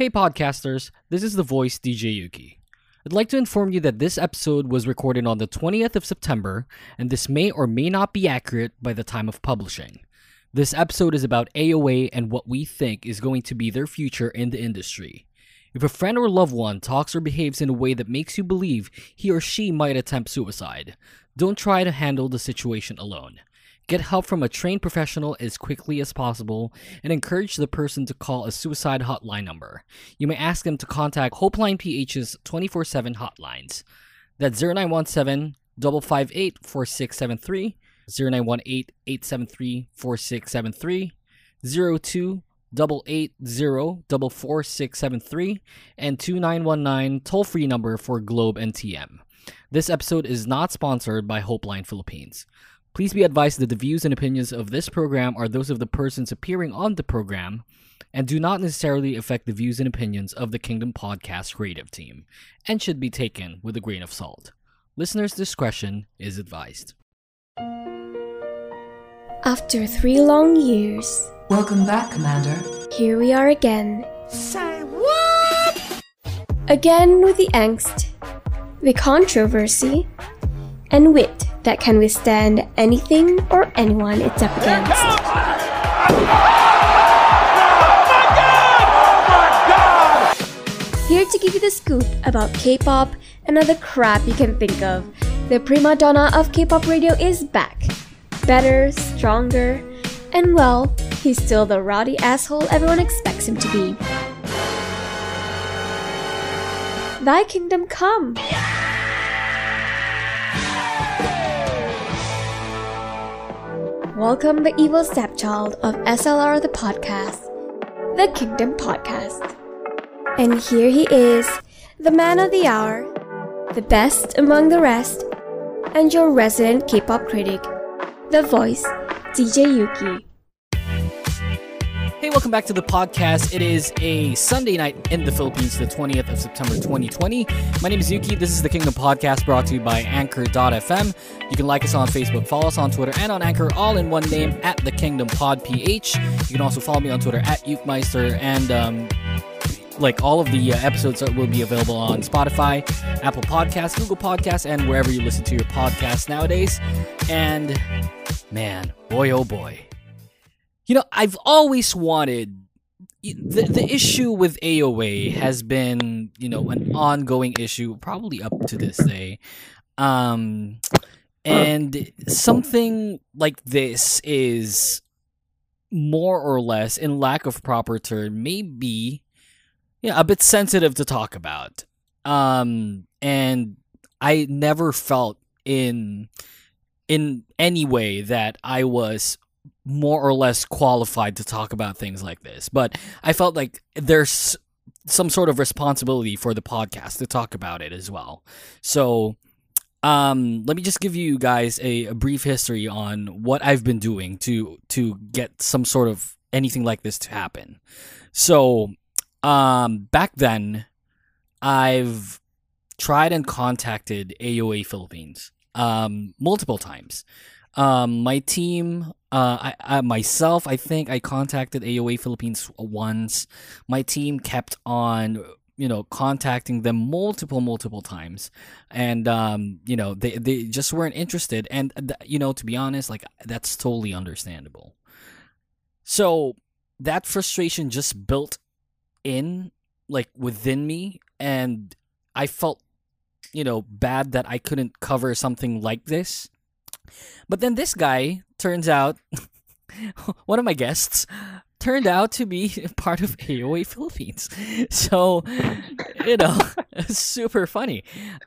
Hey podcasters, this is the voice DJ Yuuki. I'd like to inform you that this episode was recorded on the 20th of September, and this may or may not be accurate by the time of publishing. This episode is about AOA and what we think is going to be their future in the industry. If a friend or loved one talks or behaves in a way that makes you believe he or she might attempt suicide, don't try to handle the situation alone. Get help from a trained professional as quickly as possible and encourage the person to call a suicide hotline number. You may ask them to contact Hopeline PH's 24 7 hotlines. That's 0917 558 4673, 0918 873 4673, 02 880 and 2919 toll free number for Globe and TM. This episode is not sponsored by Hopeline Philippines. Please be advised that the views and opinions of this program are those of the persons appearing on the program and do not necessarily affect the views and opinions of the Kingdom Podcast creative team and should be taken with a grain of salt. Listeners' discretion is advised. After three long years, Welcome back, Commander. here we are again. Say what? Again with the angst, the controversy, and wit that can withstand anything or anyone it's up against. Here to give you the scoop about K-pop and other crap you can think of, the prima donna of K-pop radio is back. Better, stronger, and well, he's still the rowdy asshole everyone expects him to be. Thy kingdom come! Welcome the evil stepchild of SLR the podcast, the Kingdom Podcast. And here he is, the man of the hour, the best among the rest, and your resident K-pop critic, the voice, DJ Yuuki. Hey, welcome back to the podcast. It is a Sunday night in the Philippines, the 20th of September 2020. My name is Yuuki. This is the Kingdom Podcast brought to you by Anchor.fm. You can like us on Facebook, follow us on Twitter, and on Anchor, all in one name at the Kingdom Pod PH. You can also follow me on Twitter at Yukemeister, and um, like all of the uh, episodes will be available on Spotify, Apple Podcasts, Google Podcasts, and wherever you listen to your podcasts nowadays. And man, boy, oh boy. You know, I've always wanted the the issue with AOA has been, you know, an ongoing issue probably up to this day. Um and something like this is more or less in lack of proper term maybe yeah, a bit sensitive to talk about. Um and I never felt in in any way that I was more or less qualified to talk about things like this. But I felt like there's some sort of responsibility for the podcast to talk about it as well. So um let me just give you guys a, a brief history on what I've been doing to to get some sort of anything like this to happen. So um back then I've tried and contacted AOA Philippines um multiple times. Um my team uh, I, I myself, I think I contacted AOA Philippines once. My team kept on, you know, contacting them multiple, multiple times, and um, you know, they they just weren't interested. And th- you know, to be honest, like that's totally understandable. So that frustration just built in, like within me, and I felt, you know, bad that I couldn't cover something like this. But then this guy turns out, one of my guests, turned out to be part of AOA Philippines. So, you know, super funny.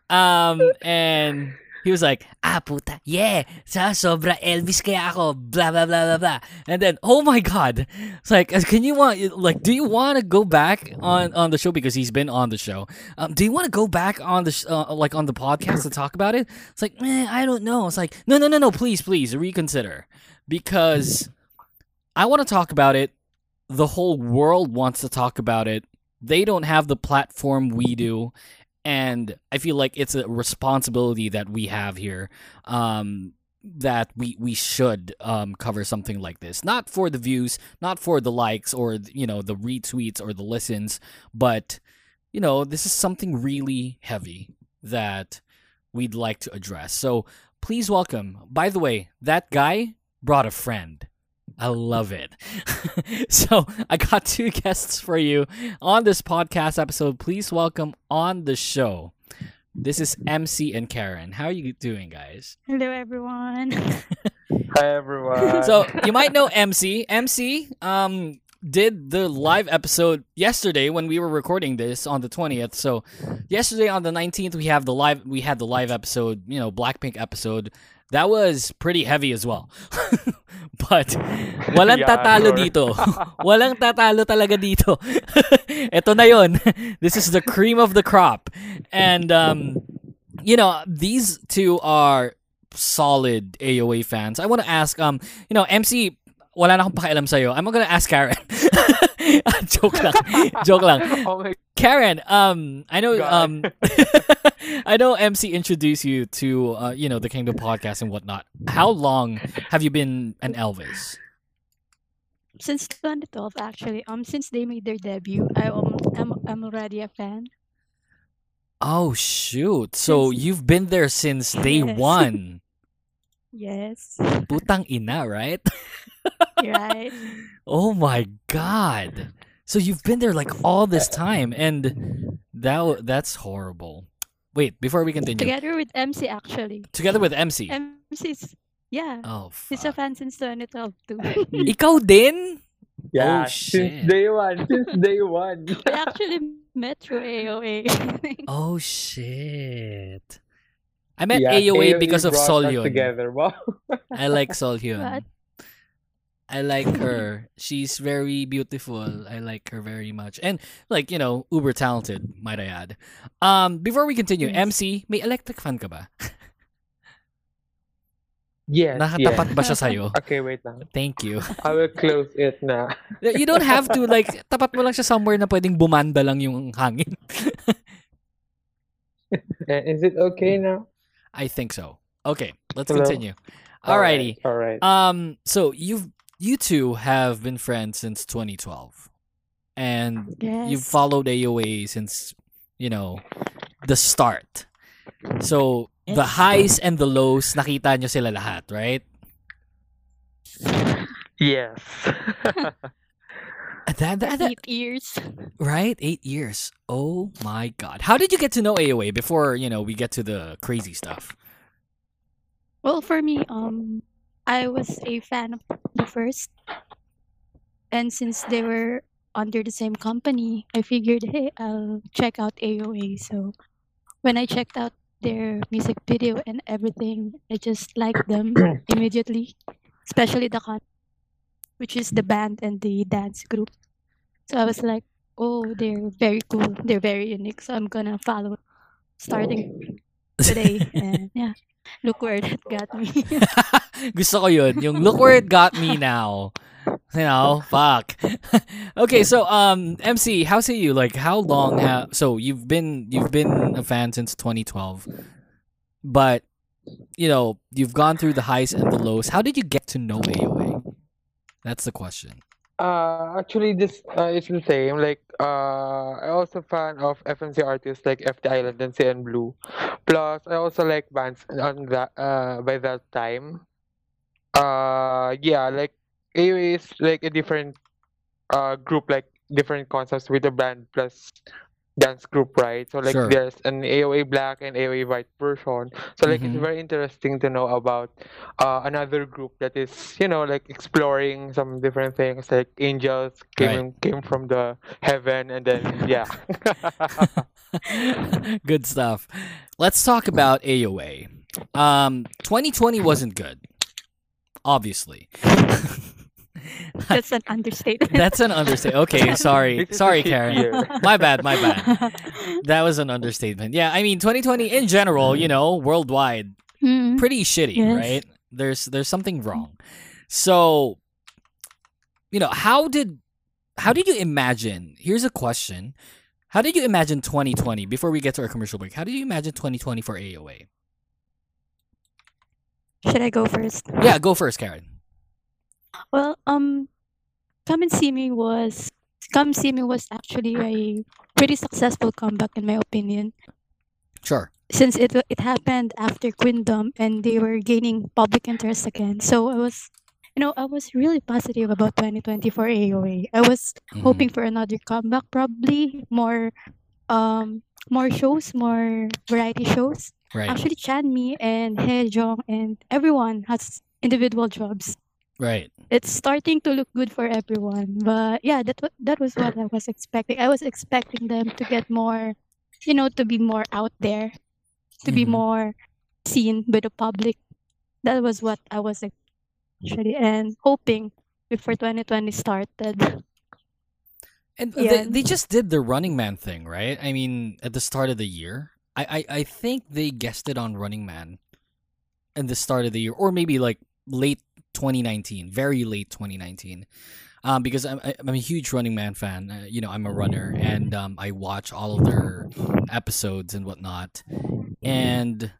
Um, and he was like, ah, puta, yeah, sa sobra Elvis kaya ako, blah, blah, blah, blah, blah. And then, oh my God. It's like, can you want, like, do you want to go back on, on the show? Because he's been on the show. Um, do you want to go back on the, sh- uh, like, on the podcast to talk about it? It's like, man, I don't know. It's like, no, no, no, no, please, please, reconsider. Because I want to talk about it. The whole world wants to talk about it. They don't have the platform we do and I feel like it's a responsibility that we have here. Um, that we we should um, cover something like this. Not for the views, not for the likes or you know the retweets or the listens, but you know this is something really heavy that we'd like to address. So please welcome. By the way, that guy brought a friend. I love it. so I got two guests for you on this podcast episode. Please welcome on the show. This is MC and Karen. How are you doing, guys? Hello, everyone. Hi everyone. So you might know MC. MC um did the live episode yesterday when we were recording this on the 20th. So yesterday on the 19th we have the live we had the live episode, you know, Blackpink episode. That was pretty heavy as well. But walang Yeah, tatalo sure. dito. walang tatalo talaga dito. Ito na yon. This is the cream of the crop. And um you know, these two are solid AOA fans. I want to ask um, you know, MC wala na akong pakialam sa'yo. I'm not gonna ask Karen. Joke lang. Joke lang. oh my Karen, um, I know, God. um, I know MC introduced you to, uh, you know, the Kingdom podcast and whatnot. How long have you been an Elvis? since 2012, actually, um, since they made their debut, I um, I'm, I'm already a fan. Oh shoot! So Since- you've been there since day Yes. one. Yes, Putang ina, right? right. Oh my god! So you've been there like all this uh, time, and that that's horrible. Wait, before we continue, Together with MC, actually. together with MC. MC's, yeah, Oh, he's a fuck. fan since 2012 too. Ikaw din? Yeah, Oh, shit. since day one. Since day one. we actually met through AOA. Oh shit! I met Yeah, AOA because of brought Seolhyun. Together. Wow. I like Seolhyun. What? I like her. She's very beautiful. I like her very much. And like, you know, uber talented, might I add. Um before we continue, Yes. MC, may electric fan ka ba? Yes. Nakatapat yes. ba siya sa'yo? Okay, wait lang. Thank you. I will close it na. You don't have to like tapat mo lang siya somewhere na pwedeng bumanda lang yung hangin. Eh, Is it okay now? I think so. Okay, let's Hello? continue. Alrighty. All right. Um, so you've you two have been friends since 2012, and yes. you've followed AOA since you know the start. So the Yes. highs and the lows, nakita nyo sila lahat, right? Yes. That, that, that- Eight years. right? Eight years. Oh my god! How did you get to know AOA before you know we get to the crazy stuff? Well, for me, um, I was a fan of the first, and since they were under the same company, I figured, hey, I'll check out AOA. So when I checked out their music video and everything, I just liked them immediately, especially the which is the band and the dance group. So I was like, oh, they're very cool. They're very unique. So I'm gonna follow starting oh. today. and yeah, look where that got me. Gusto ko yun. Yung look where it got me now. You know, fuck. okay, so um, MC, how say you? Like, how long have so you've been you've been a fan since 2012, but you know you've gone through the highs and the lows. How did you get to know AOA? That's the question. Uh, actually, this uh, it's the same. Like, uh, I also fan of FNC artists like FT Island and CN Blue. Plus, I also like bands on that uh by that time. Uh, yeah, like AOA is like a different uh group, like different concepts with the band plus dance group, right? So like Sure. there's an AOA black and AOA white version. So like it's very interesting to know about uh, another group that is you know like exploring some different things like angels came came from the heaven and then yeah good stuff. Let's talk about AOA. Um, 2020 wasn't good, obviously. That's an understatement. That's an understatement. Okay, sorry, This is a sorry, Karen. My bad, my bad. That was an understatement. Yeah, I mean, 2020 in general, you know, worldwide, Mm, pretty shitty, Yes. right? There's there's something wrong. So, you know, how did how did you imagine? Here's a question. How did you imagine 2020 before we get to our commercial break? How did you imagine 2020 for AOA? Should I go first? Yeah, go first, Karen. Well, um, Come and See Me was Come See Me was actually a pretty successful comeback in my opinion. Sure. Since it it happened after Queendom and they were gaining public interest again. So I was you know, I was really positive about 2024 AOA. I was Mhm. hoping for another comeback probably, more um more shows, more variety shows. Right. Actually Chanmi and Hyejeong and everyone has individual jobs. Right. It's starting to look good for everyone. But yeah, that that was what I was expecting. I was expecting them to get more, you know, to be more out there, to be Mhm. more seen by the public. That was what I was actually and hoping before 2020 started. And Yeah. they, they just did the Running Man thing, right? I mean, at the start of the year, I, I I think they guessed it on Running Man, in the start of the year, or maybe like late 2019, very late 2019. Um, because I'm I'm a huge Running Man fan. Uh, you know, I'm a runner, and um, I watch all of their episodes and whatnot. And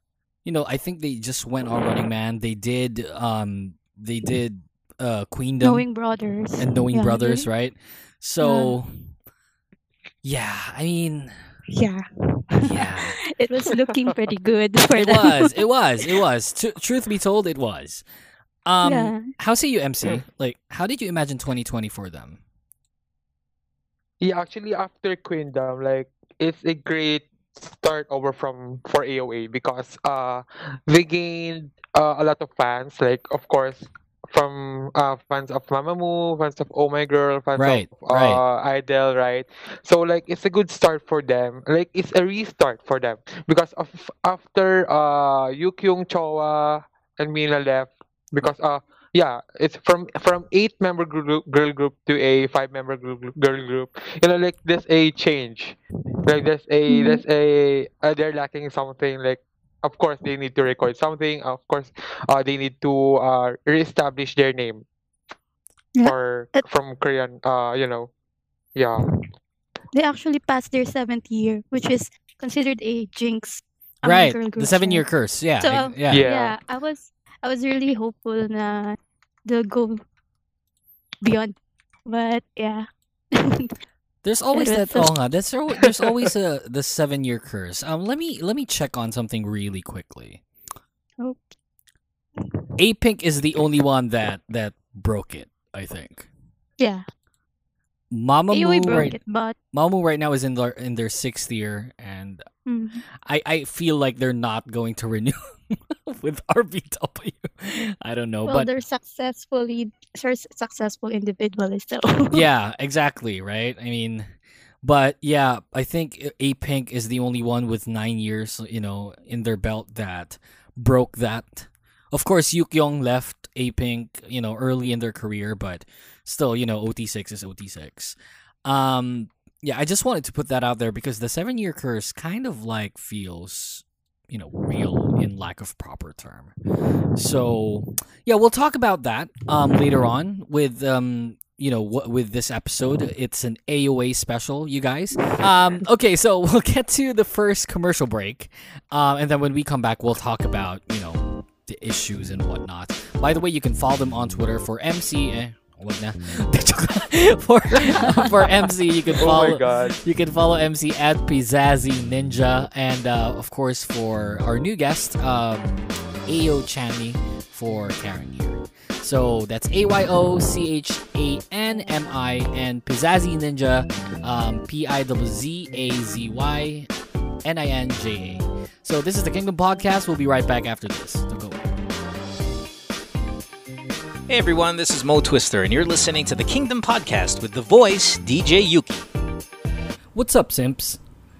you know, I think they just went on Running Man. They did um they did uh Queendom Knowing brothers. and knowing Yeah, brothers, they- right? So, yeah, I mean, Yeah. yeah, it was looking pretty good for it them. was, it was, it was. Tr- truth be told, it was. Um, yeah. how say you, MC? Like, how did you imagine 2020 for them? Yeah, actually, after Queendom, like it's a great start over from for AOA because uh they gained uh, a lot of fans. Like, of course, from uh fans of Mamamoo, fans of Oh My Girl, fans Right, of right. uh Idol, right? So like it's a good start for them. Like it's a restart for them because of after uh Yukyung, Choa, and Mina left because uh yeah it's from from eight member group, girl group to a five member group, girl group you know like there's a change like there's a Mhm. there's a uh, they're lacking something like of course they need to record something of course uh they need to uh reestablish their name Yeah, or it- from korean uh you know yeah They actually passed their seventh year, which is considered a jinx. among right, girl the seven-year curse. Yeah, So, yeah, Yeah. yeah i was i was really hopeful na they'll go beyond but yeah There's always that. was Oh, nga, that's there's always a the seven-year curse. Um, let me let me check on something really quickly. Oh. A Pink is the only one that that broke it. I think. yeah Mamamoo right, it but Mamamoo right now is in their in their sixth year, and mm, I, I feel like they're not going to renew with RBW. I don't know, well but they're successfully successful individually so yeah, exactly, right? I mean, but yeah, I think A Pink is the only one with nine years, you know, in their belt that broke that. Of course, Yukyong left A Pink, you know, early in their career, but still, you know, OT6 is OT6. Um, yeah, I just wanted to put that out there because the seven year curse kind of like feels, you know, real in lack of proper term. So, yeah, we'll talk about that um later on with um you know wh- with this episode. It's an AOA special, you guys. Um okay, so we'll get to the first commercial break. Um and then when we come back we'll talk about, you know, the issues and whatnot. By the way, you can follow them on Twitter for MC wag na. for for MC you can oh follow my god you can follow MC at Pizzazy Ninja, and uh, of course for our new guest, um, Ayo Chanmi for Karen here. So that's A Y O C H A N M I and Pizzazy Ninja, um, P I Z Z A Z Y N I N J A. So this is the Kingdom Podcast. We'll be right back after this. Don't go. Hey everyone, this is Mo Twister, and you're listening to the Kingdom Podcast with the voice DJ Yuuki. What's up, simps?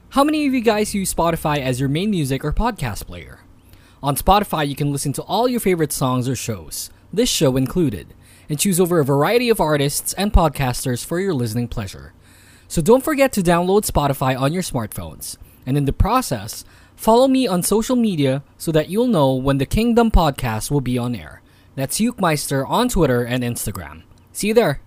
How many of you guys use Spotify as your main music or podcast player? On Spotify, you can listen to all your favorite songs or shows, this show included, and choose over a variety of artists and podcasters for your listening pleasure. So don't forget to download Spotify on your smartphones, and in the process, follow me on social media so that you'll know when the Kingdom podcast will be on air. That's Yukemeister on Twitter and Instagram. See you there.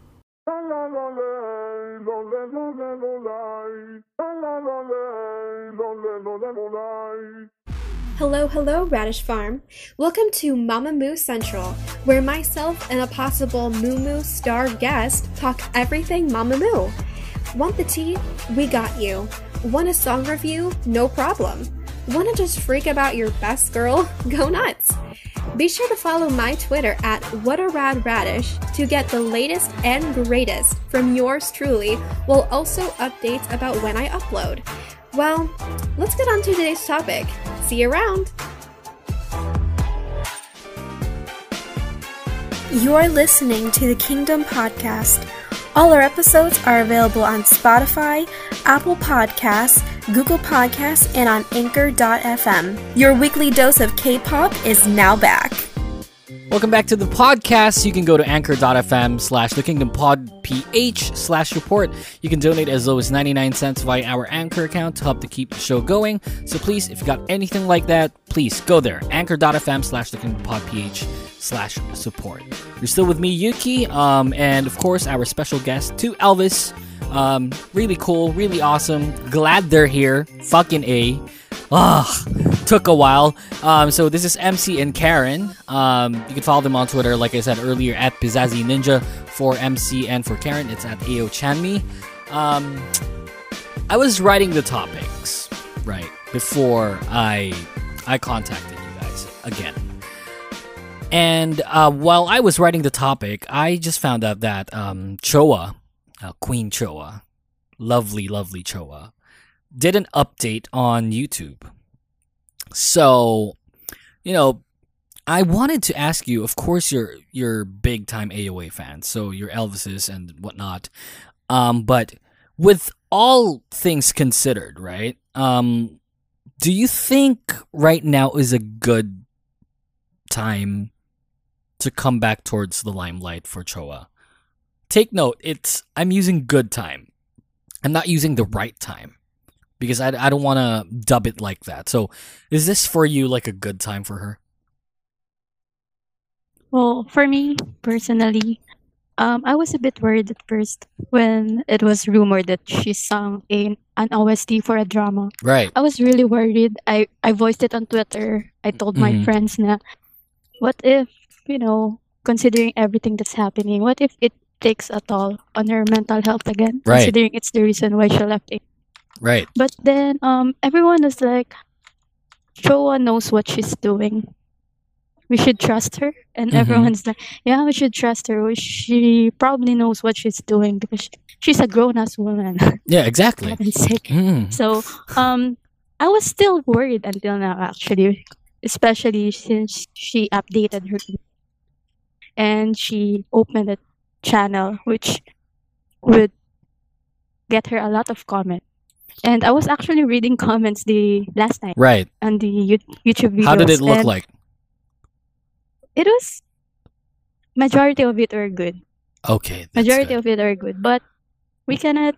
Hello, hello, Radish Farm. Welcome to Mamamoo Central, where myself and a possible Moo Moo star guest talk everything Mamamoo. Want the tea? We got you. Want a song review? No problem. Want to just freak about your best girl? Go nuts. Be sure to follow my Twitter at WhatARadRadish to get the latest and greatest from yours truly, while also updates about when I upload. Well, let's get on to today's topic. See you around! You are listening to the Kingdom Podcast. All our episodes are available on Spotify, Apple Podcasts, Google Podcasts, and on Anchor.fm. Your weekly dose of K pop is now back. Welcome back two the podcast. You can go to anchor.fm slash the kingdom pod ph slash report. You can donate as low as 99 cents via our anchor account to help to keep the show going. So please, if you got anything like that, please go there. Anchor.fm slash the kingdom pod ph slash support. You're still with me, Yuuki, um, and of course our special guest, to Elvis. Um, really cool, really awesome. Glad they're here. Fucking A. Ugh, took a while. Um, so this is MC and Karen. Um, you can follow them on Twitter, like I said earlier, at Pizzazy Ninja for MC and for Karen, it's at Ayo Chanmi. Um, I was writing the topics right before I I contacted you guys again. And uh, while I was writing the topic, I just found out that um, Choa, uh, Queen Choa, lovely, lovely Choa, did an update on YouTube. So, you know, I wanted to ask you. Of course, you're you're big time AOA fans, so you're Elvises and whatnot. Um, but with all things considered, right? Um, do you think right now is a good time to come back towards the limelight for Choa? Take note, it's I'm using good time. I'm not using the right time because I, I don't want to dub it like that. So, is this for you like a good time for her? Well, for me personally, um, I was a bit worried at first when it was rumored that she sang in an OST for a drama. Right. I was really worried. I, I voiced it on Twitter. I told my Mhm. friends na, what if, you know, considering everything that's happening, what if it takes a toll on her mental health again? Right. Considering it's the reason why she left it. Right. But then um everyone is like, Choa knows what she's doing. We should trust her. And Mhm. everyone's like, yeah, we should trust her. She probably knows what she's doing because she's a grown ass woman. Yeah, exactly. Mm. So um I was still worried until now actually. Especially since she updated her and she opened a channel which would get her a lot of comment. And I was actually reading comments the last night Right. on the YouTube videos. How did it look like? It was majority of it were good. Okay. Majority good. of it are good, but we cannot,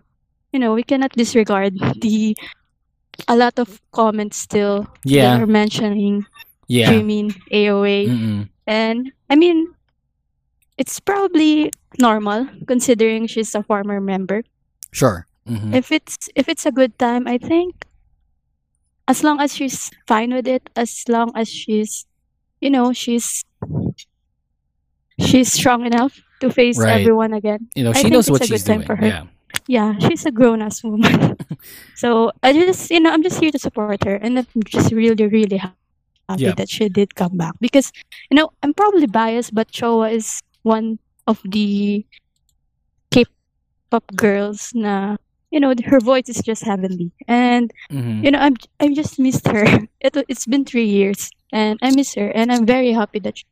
you know, we cannot disregard the a lot of comments still that Yeah. are mentioning Yeah. Jimin, AOA, Mm-mm. and I mean, it's probably normal considering she's a former member. Sure. Hmm If it's if it's a good time, I think as long as she's fine with it, as long as she's, you know, she's she's strong enough to face Right. everyone again. You know, she think knows what she's doing. for her. Yeah. Yeah, she's a grown ass woman. so I just, you know, I'm just here to support her, and I'm just really, really ha- happy Yeah. that she did come back because, you know, I'm probably biased, but Choa is one of the K-pop girls na, you know, her voice is just heavenly, and hmm you know, I'm I just missed her. It it's been three years, and I miss her, and I'm very happy that. She,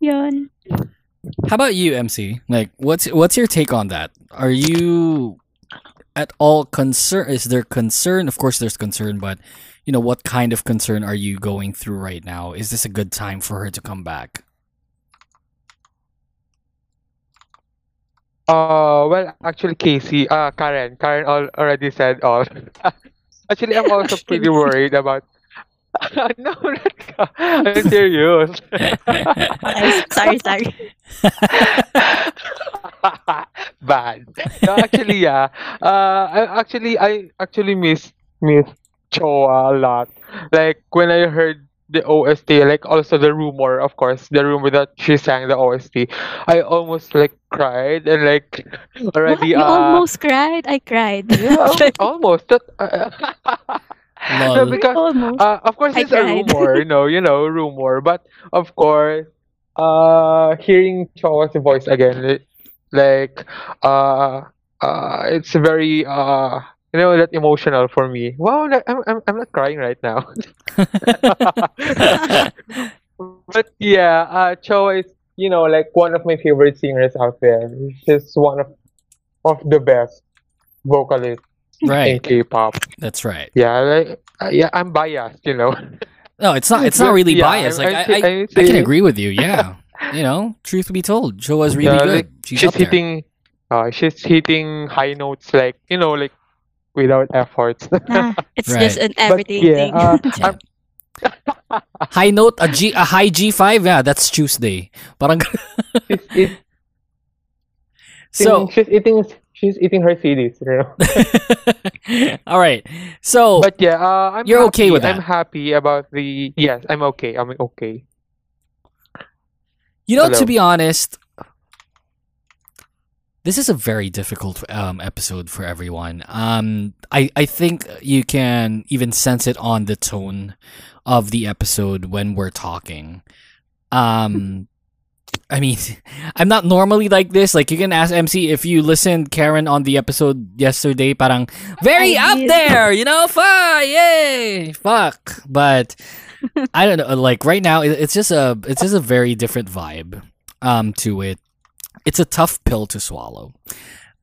yun. How about you, MC? Like, what's what's your take on that? Are you at all concerned? Is there concern? Of course, there's concern, but you know, what kind of concern are you going through right now? Is this a good time for her to come back? Uh, well, actually, Casey, uh, Karen, Karen al- already said all. actually, I'm also pretty worried about. no, not ka. I'm serious. sorry, sorry. Bad. No, actually, yeah. Uh, I actually, I actually miss miss Choa a lot. Like when I heard the OST, like also the rumor, of course, the rumor that she sang the OST, I almost like cried and like What? already You uh almost cried? I cried. yeah almost that uh, no because almost. uh of course I it's a rumor, you know, you know, rumor, but of course uh hearing Choa's voice again like uh uh it's very uh you know that emotional for me. Wow, that- I'm I'm I'm not crying right now. But yeah, uh, Choa is, you know, like one of my favorite singers out there. She's one of of the best vocalists in right. K-pop. That's right. Yeah, like, uh, yeah, I'm biased, you know. No, it's not. It's not really yeah, biased. Like I- I, I I, I can agree with you. Yeah. You know, truth be told, Choa's really Yeah, good. like, she's, she's hitting, uh, she's hitting high notes like you know, like without efforts. Nah, it's Right. just an but everyday yeah, thing. uh, Yeah. I'm, High note, a G, a high G five. Yeah, that's Tuesday. Parang she's, eat, so. she's eating, she's eating her CDs, you know. all right. So But yeah, uh, I'm You're okay happy- with I'm happy about the. Yes, I'm okay. I'm okay. You know, to be honest, this is a very difficult um, episode for everyone. Um, I I think you can even sense it on the tone of the episode when we're talking. Um, I mean, I'm not normally like this. Like you can ask MC if you listened Karen on the episode yesterday. Parang very I up did. there, you know. Fuck, yay, fuck. But I don't know. Like right now, it's just a it's just a very different vibe um to it. It's a tough pill to swallow.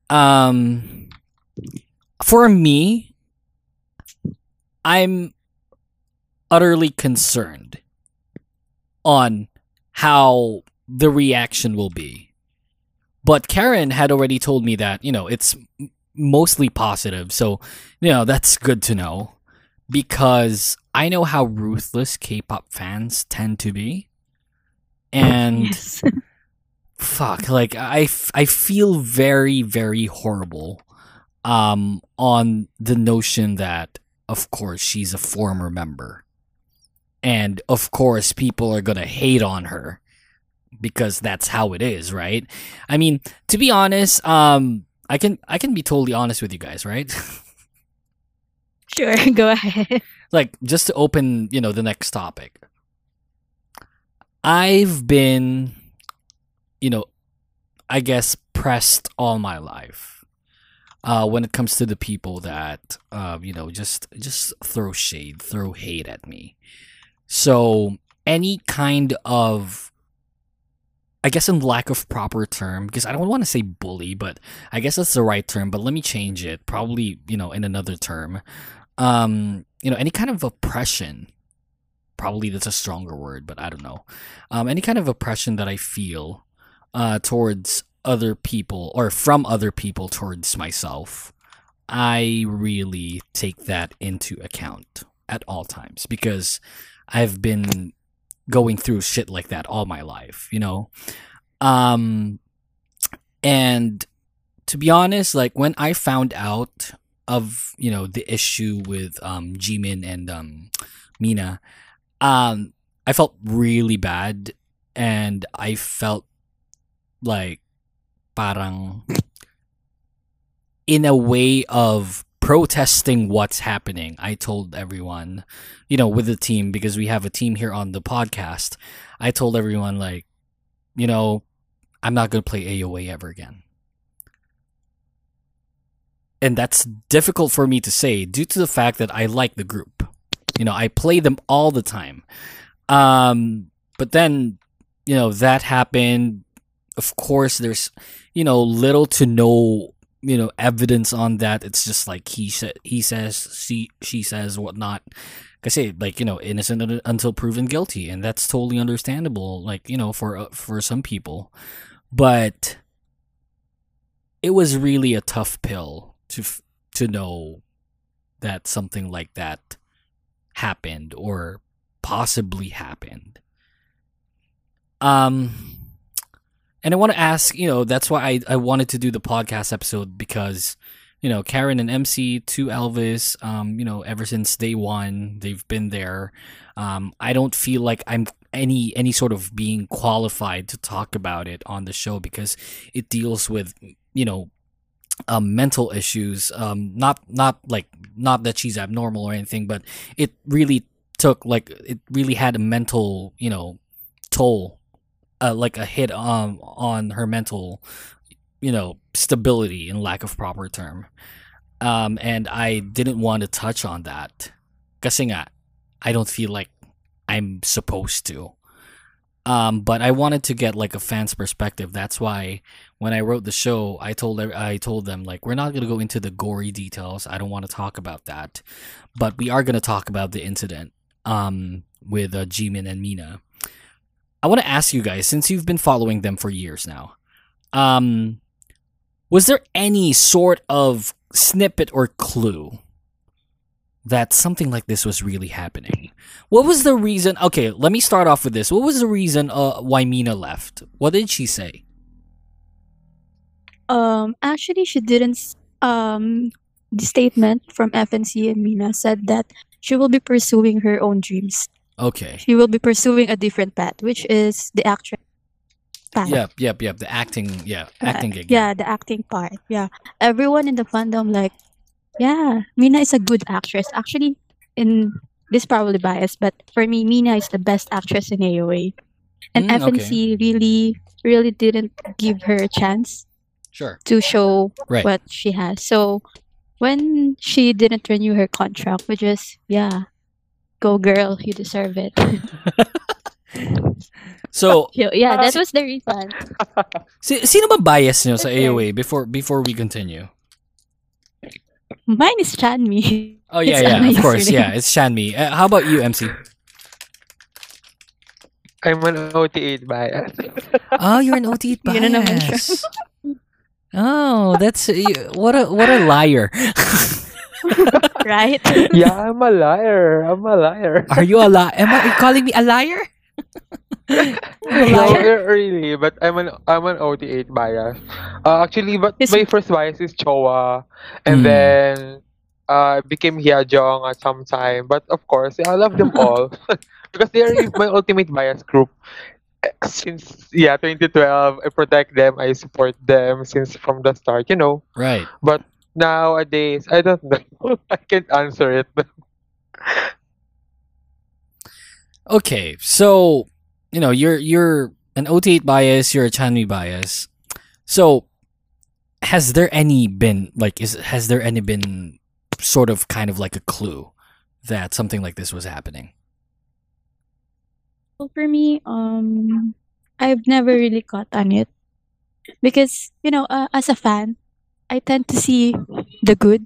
Um, for me, I'm utterly concerned on how the reaction will be. But Karen had already told me that, you know, it's mostly positive. So, you know, that's good to know because I know how ruthless K-pop fans tend to be. And Yes. fuck like I, f- I feel very very horrible um on the notion that of course she's a former member. And of course people are going to hate on her because that's how it is right? I mean to be honest um i can i can be totally honest with you guys right? Sure, go ahead. like just to open you know the next topic. I've been you know i guess pressed all my life uh when it comes to the people that uh you know just just throw shade throw hate at me so any kind of I guess in lack of proper term, because I don't want to say bully, but I guess that's the right term, but let me change it. Probably, you know, in another term um, you know, any kind of oppression. Probably that's a stronger word, but I don't know. Um, any kind of oppression that I feel uh, towards other people or from other people towards myself, I really take that into account at all times because I've been going through shit like that all my life, you know. Um, and to be honest, like when I found out of you know the issue with um Jimin and um Mina um I felt really bad and I felt like parang in a way of protesting what's happening I told everyone you know with the team because we have a team here on the podcast I told everyone like you know I'm not going to play AOA ever again and that's difficult for me to say due to the fact that I like the group. You know, I play them all the time. Um, but then, you know, that happened. Of course, there's, you know, little to no, you know, evidence on that. It's just like he said, he says, she, she says, whatnot. Like I say, like you know, innocent until proven guilty, and that's totally understandable. Like you know, for uh, for some people, but it was really a tough pill to to know that something like that happened or possibly happened. Um and I want to ask, you know, that's why I I wanted to do the podcast episode because you know, Karen and MC two Elvis, um, you know, ever since day one, they've been there. Um, I don't feel like I'm any any sort of being qualified to talk about it on the show because it deals with you know um, mental issues. Um, not not like not that she's abnormal or anything, but it really took like it really had a mental you know toll, uh, like a hit um on her mental you know stability in lack of proper term. Um, and I didn't want to touch on that. Nga, I don't feel like I'm supposed to. Um, but I wanted to get like a fan's perspective. That's why when I wrote the show, I told I told them like we're not gonna go into the gory details. I don't want to talk about that, but we are gonna talk about the incident um, with uh, Jimin and Mina. I want to ask you guys since you've been following them for years now. Um, was there any sort of snippet or clue that something like this was really happening. What was the reason? Okay, let me start off with this. What was the reason uh, why Mina left? What did she say? Um, actually, she didn't. Um, the statement from FNC and Mina said that she will be pursuing her own dreams. Okay. She will be pursuing a different path, which is the actress path. Yep, yep, yep. The acting, yeah, Uh, acting gig. Yeah, the acting part. Yeah, everyone in the fandom like, yeah, Mina is a good actress. Actually, in this probably biased, but for me, Mina is the best actress in AOA, and Mm, okay. FNC really, really didn't give her a chance Sure. to show Right. what she has. So when she didn't renew her contract, which is yeah, go girl, you deserve it. So, yeah, yeah, that was the reason. si- sino ba bias nyo sa Okay. AOA before before we continue? Mine is Chanmi. Oh yeah, It's yeah, of course, yeah. It's Chanmi. Uh, how about you, MC? I'm an OT8 bias. Oh, you're an OT Yun naman siya. bias. Oh, that's you- what a what a liar. right? yeah, I'm a liar. I'm a liar. Are you a liar? Am I calling me a liar? No, really, but I'm an I'm an OT8 bias. Uh, actually, but Is- my first bias is Choa, and Mm. then uh became Hyejeong at some time. But of course, I love them all because they are my ultimate bias group. Since yeah, 2012, I protect them, I support them since from the start. You know, Right. but nowadays I don't know. I can't answer it. Okay, so you know you're you're an OT8 bias, you're a Chanmi bias. So has there any been like is has there any been sort of kind of like a clue that something like this was happening? Well, for me, um, I've never really caught on it because you know, uh, as a fan, I tend to see the good.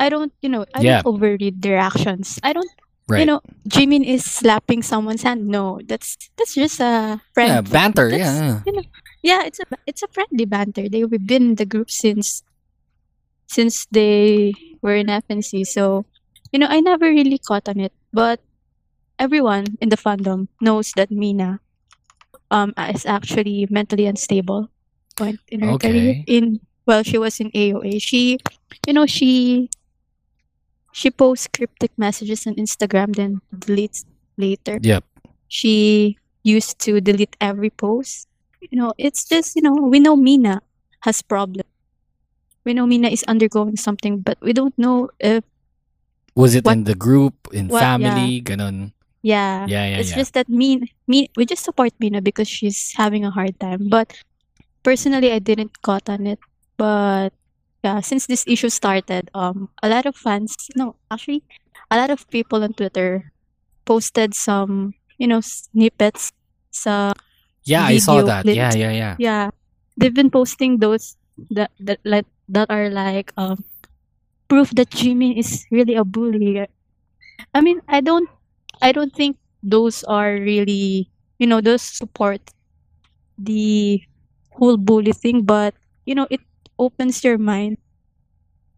I don't, you know, I Yeah. don't overread their actions. I don't, Right. you know, Jimin is slapping someone's hand. No, that's that's just a friend. yeah, banter. That's- Yeah. you know, yeah, it's a it's a friendly banter. They've been in the group since since they were in FNC. So, you know, I never really caught on it, but everyone in the fandom knows that Mina um is actually mentally unstable point in her career. In well, she was in AOA. She, you know, she she posts cryptic messages on Instagram, then deletes later Yep. she used to delete every post. You know, it's just, you know, we know Mina has problem. We know Mina is undergoing something, but we don't know if Was it What- in the group, in what- yeah. family, ganon? yeah. Yeah, yeah, it's yeah. just that Mina, me we just support Mina because she's having a hard time. But personally I didn't caught on it. But yeah, since this issue started, um a lot of fans no, actually a lot of people on Twitter posted some, you know, snippets sa yeah, I saw that. clips. Yeah, yeah, yeah. yeah they've been posting those that that like that are like um proof that Jimin is really a bully i mean i don't i don't think those are really you know those support the whole bully thing but you know it opens your mind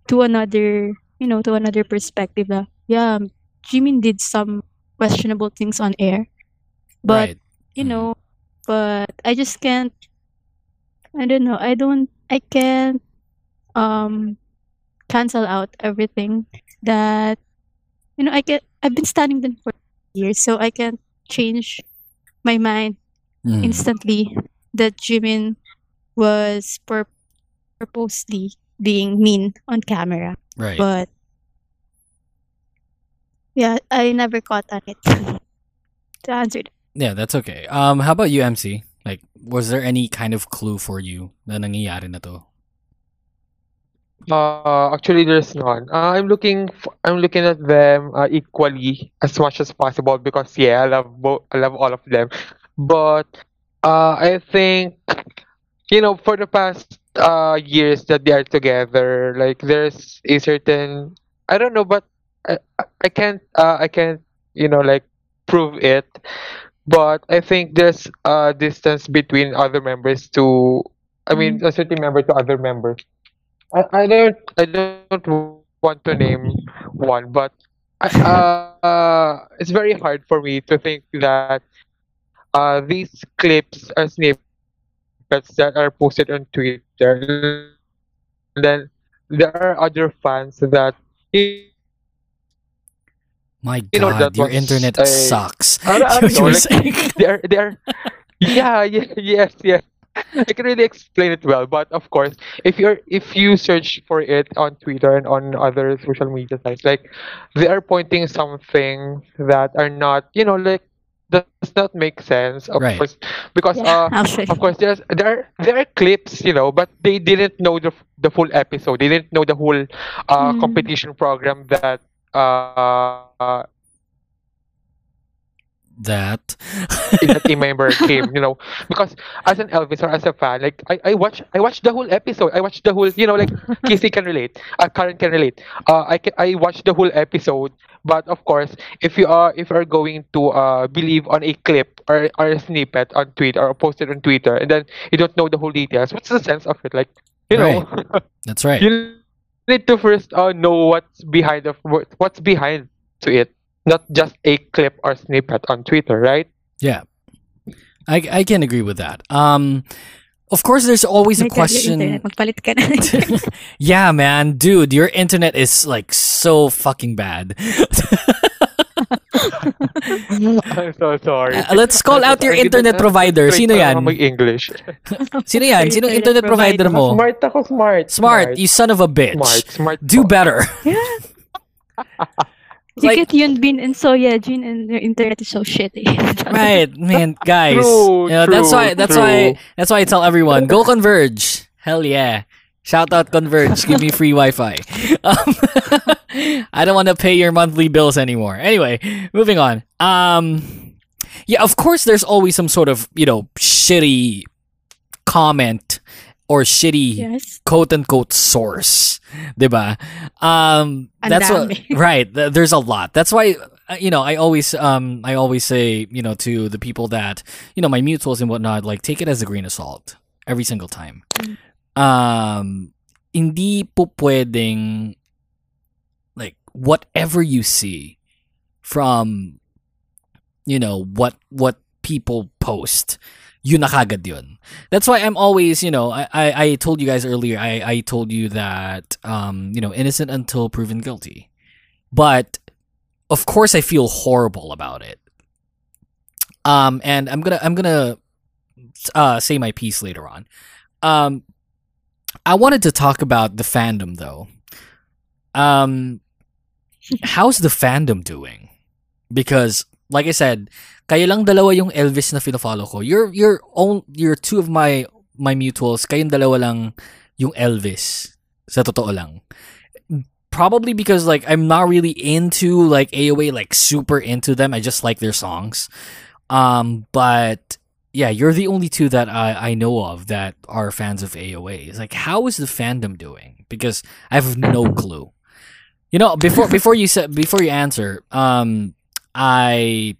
to another you know to another perspective that yeah Jimin did some questionable things on air but right. you Mhm. know but i just can't i don't know i don't i can't um cancel out everything that you know I can. I've been studying them for years so I can't change my mind Mm. instantly that Jimin was pur- purposely being mean on camera Right. but yeah I never caught on it to answer that. Yeah, that's okay. Um, how about you, MC? Like, was there any kind of clue for you na nangyayari na to? Uh, actually, there's none. Uh, I'm looking. f- I'm looking at them uh, equally as much as possible because yeah, I love both. I love all of them. But uh, I think you know for the past uh years that they are together, like there's a certain I don't know, but I I- can't uh, I can't you know like prove it. But I think there's a distance between other members to I mean a certain member to other members. I, I don't I don't want to name one, but I, uh, it's very hard for me to think that uh, these clips are snippets that are posted on Twitter. And then there are other fans that you, My You know, God, that your was internet a- sucks. I, I What don't you know, like saying. they're they're yeah, yeah yes yes I can really explain it well but of course if you're if you search for it on Twitter and on other social media sites like they are pointing something that are not you know like does not make sense of Right. course because yeah uh of course there's there are there are clips you know but they didn't know the the full episode they didn't know the whole uh Mm. competition program that uh that. that a member came, you know, because as an Elvis or as a fan, like I, I watch I watched the whole episode. I watched the whole, you know, like Casey can relate, uh, Karen can relate. Uh, I can, I watched the whole episode, but of course, if you are if you are going to uh believe on a clip or or a snippet on Twitter or posted on Twitter, and then you don't know the whole details, what's the sense of it? Like, you know, That's right. you need to first uh, know what's behind of what- what's behind to it, not just a clip or snippet on Twitter, right? Yeah. I, I can agree with that. Um, of course, there's always a My God, your question. internet, magpalit ka na. yeah, man, dude, your internet is like so fucking bad. I'm so sorry. Uh, let's call out your internet provider. straight Sino yan? mag-English. Sino yan? Sino Internet internet provider mo? Smart ako, smart. Smart, you son of a bitch. Smart, smart. Do po. better. You Like- get Yun Bin and Soya Jin and your internet is so shitty. right, man, guys. True, you know, that's why that's why that's why I tell everyone, go Converge. Hell yeah. Shout out Converge. Give me free Wi-Fi. Um, I don't want to pay your monthly bills anymore. Anyway, moving on. Um, yeah, of course, there's always some sort of you know shitty comment or shitty yes. quote unquote source, diba? Um, that's what right. th- There's a lot. That's why uh, you know I always um I always say you know to the people that you know my mutuals and whatnot like take it as a grain of salt every single time. Um, hindi po pwedeng like whatever you see from you know what what people post yun na kagad yun. That's why I'm always, you know, I, I, I told you guys earlier, I, I told you that, um, you know, innocent until proven guilty. But, of course, I feel horrible about it. Um, and I'm gonna, I'm gonna, uh, say my piece later on. Um, I wanted to talk about the fandom though. Um, how's the fandom doing? Because, like I said, kayo lang dalawa yung Elvis na fino-follow ko. You're you're own you're two of my my mutuals. Kayong dalawa lang yung Elvis. Sa totoo lang. Probably because like I'm not really into like AOA like super into them. I just like their songs. Um but yeah, you're the only two that I I know of that are fans of AOA. It's like how is the fandom doing? Because I have no clue. You know, before before you said before you answer, um I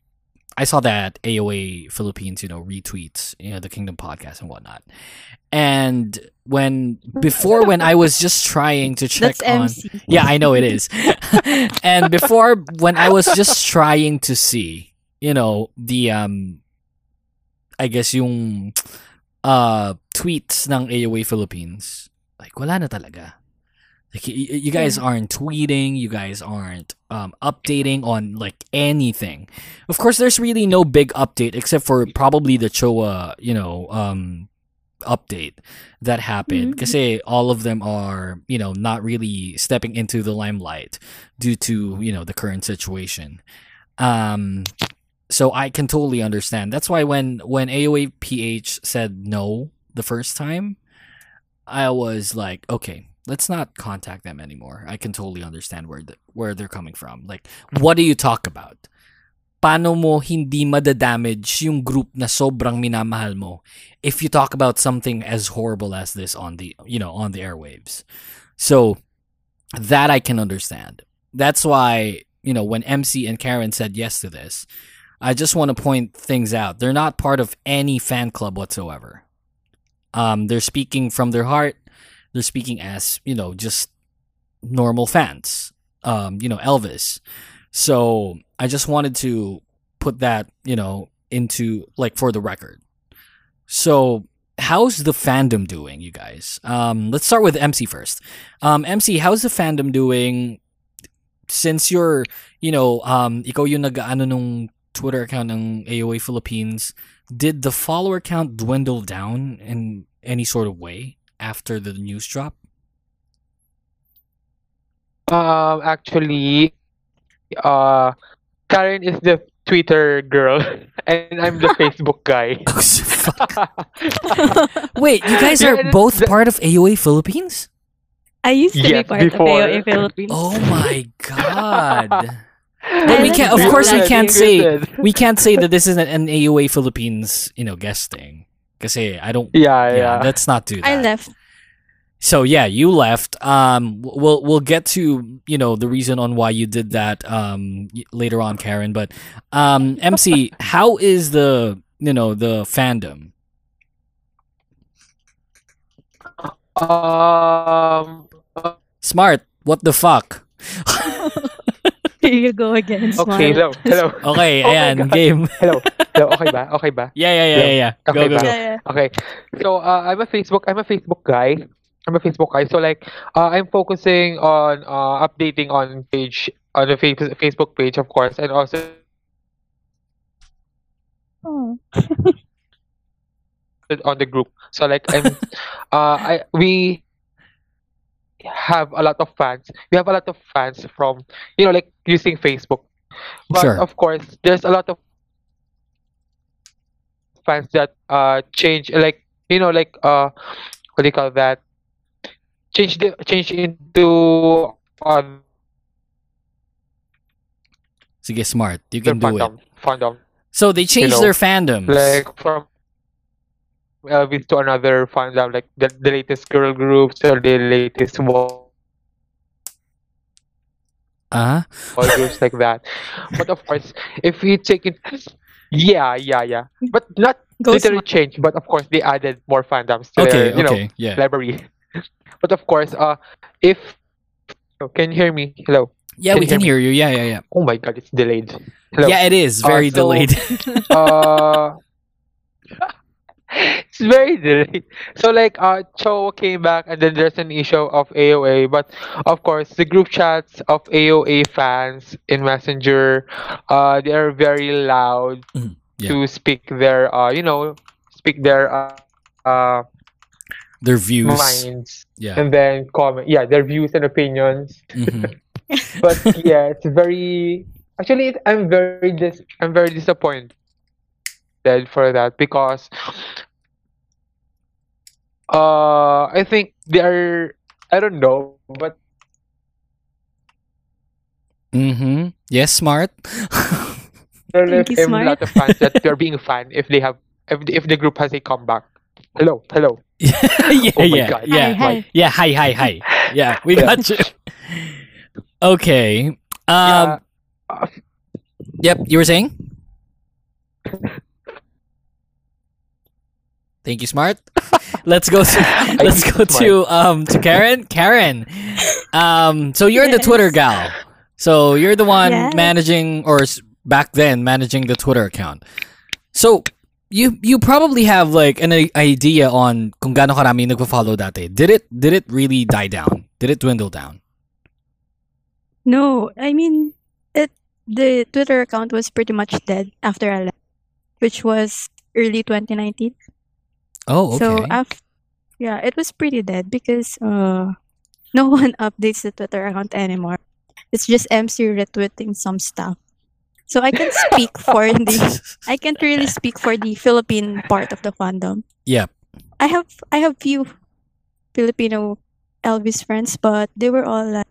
I saw that AOA Philippines, you know, retweets, you know, the Kingdom podcast and whatnot. And when before when I was just trying to check That's on MC. Yeah, I know it is. and before when I was just trying to see, you know, the um I guess yung uh tweets ng AOA Philippines, like wala na talaga. Like y- y- you guys aren't tweeting, you guys aren't um, updating on like anything. Of course, there's really no big update except for probably the Choa, you know, um, update that happened. Because all of them are, you know, not really stepping into the limelight due to you know the current situation. Um, so I can totally understand. That's why when when AOA PH said no the first time, I was like, okay, let's not contact them anymore. I can totally understand where the, where they're coming from. Like, what do you talk about? Paano mo hindi madadamage yung group na sobrang minamahal mo if you talk about something as horrible as this on the you know on the airwaves? So that I can understand. That's why you know when MC and Karen said yes to this, I just want to point things out. They're not part of any fan club whatsoever. Um, they're speaking from their heart. They're speaking as you know just normal fans. Um, you know Elvis. So I just wanted to put that you know into like for the record. So how's the fandom doing, you guys? Um, let's start with MC first. Um, MC, how's the fandom doing? Since you're, you know, um, ikaw yung nag-ano nung Twitter account ng AOA Philippines, did the follower count dwindle down in any sort of way after the news drop? Um, actually, uh, Karen is the Twitter girl, and I'm the Facebook guy. Oh, fuck. Wait, you guys are and both the- part of AOA Philippines? I used to Yes, be part before. of AOA Philippines. Oh my god. But we can't. Of course, we can't say we can't say that this is an, an AOA Philippines, you know, guesting. Because I don't. Yeah, Yeah, yeah. let's not do that. I left. So yeah, you left. Um, we'll we'll get to you know the reason on why you did that um later on, Karen. But um, MC, how is the you know the fandom? Um. Smart. What the fuck? Here you go again, Okay. Hello. Hello. Okay, Oh ayan, game. Hello. Hello. Okay ba? Okay ba? Yeah, yeah, yeah, yeah, yeah. Go, Okay, go, ba? go. Yeah, yeah. Okay. So uh, I'm a Facebook. I'm a Facebook guy. I'm a Facebook guy. So like, uh, I'm focusing on uh, updating on page on the fa- Facebook page, of course, and also Oh. on the group. So like, I'm, uh, I we have a lot of fans. We have a lot of fans from you know like using Facebook, but Sure. of course, there's a lot of fans that uh change like you know like uh what do you call that change the change into other Sige, smart. You can do it. fandom fandom So they changed know, their fandoms. like from Elvis to another fandom like the, the latest girl groups or the latest wall uh all groups like that but of course if you take it yeah yeah yeah but not Go literally smart. changed but of course they added more fandoms to Okay, their you okay, know yeah. library but of course uh if oh, can you hear me hello Yeah, Can we you can hear hear you. Yeah, yeah, yeah. oh my god it's delayed hello Yeah, it is Uh, very so- delayed. uh it's very delayed. So like uh Cho came back and then there's an issue of AOA, but of course the group chats of AOA fans in Messenger, uh they are very loud Mhm, yeah. to speak their uh you know speak their uh, uh Their views. minds Yeah. and then comment yeah their views and opinions. Mhm. But yeah, it's very actually it, I'm very dis I'm very disappointed for that because uh I think they are I don't know, but Mm-hmm. Yes, smart. there are Thank you, a Smart. lot of fans that they're being fan if they have if if the group has a comeback. Hello, hello. yeah, Oh my yeah, God. yeah, Hi, hi. yeah. Hi, hi, hi. Yeah, we Yeah. got you. Okay. Um. Yeah, Yep. You were saying? Thank you, smart. Let's go to let's go Smart. to um to Karen. Karen, um, so you're the Twitter gal. So you're the one Yes. managing, or back then managing the Twitter account. So you you probably have like an i- idea on kung gaano karami nagpo-follow dati. Did it did it really die down Did it dwindle down? No, I mean it. The Twitter account was pretty much dead after I left, which was early 2019. Oh, okay. So af- yeah, it was pretty dead because uh, no one updates the Twitter account anymore. It's just MC retweeting some stuff. So I can speak for the I can't really speak for the Philippine part of the fandom. Yep. I have I have few Filipino Elvis friends, but they were all like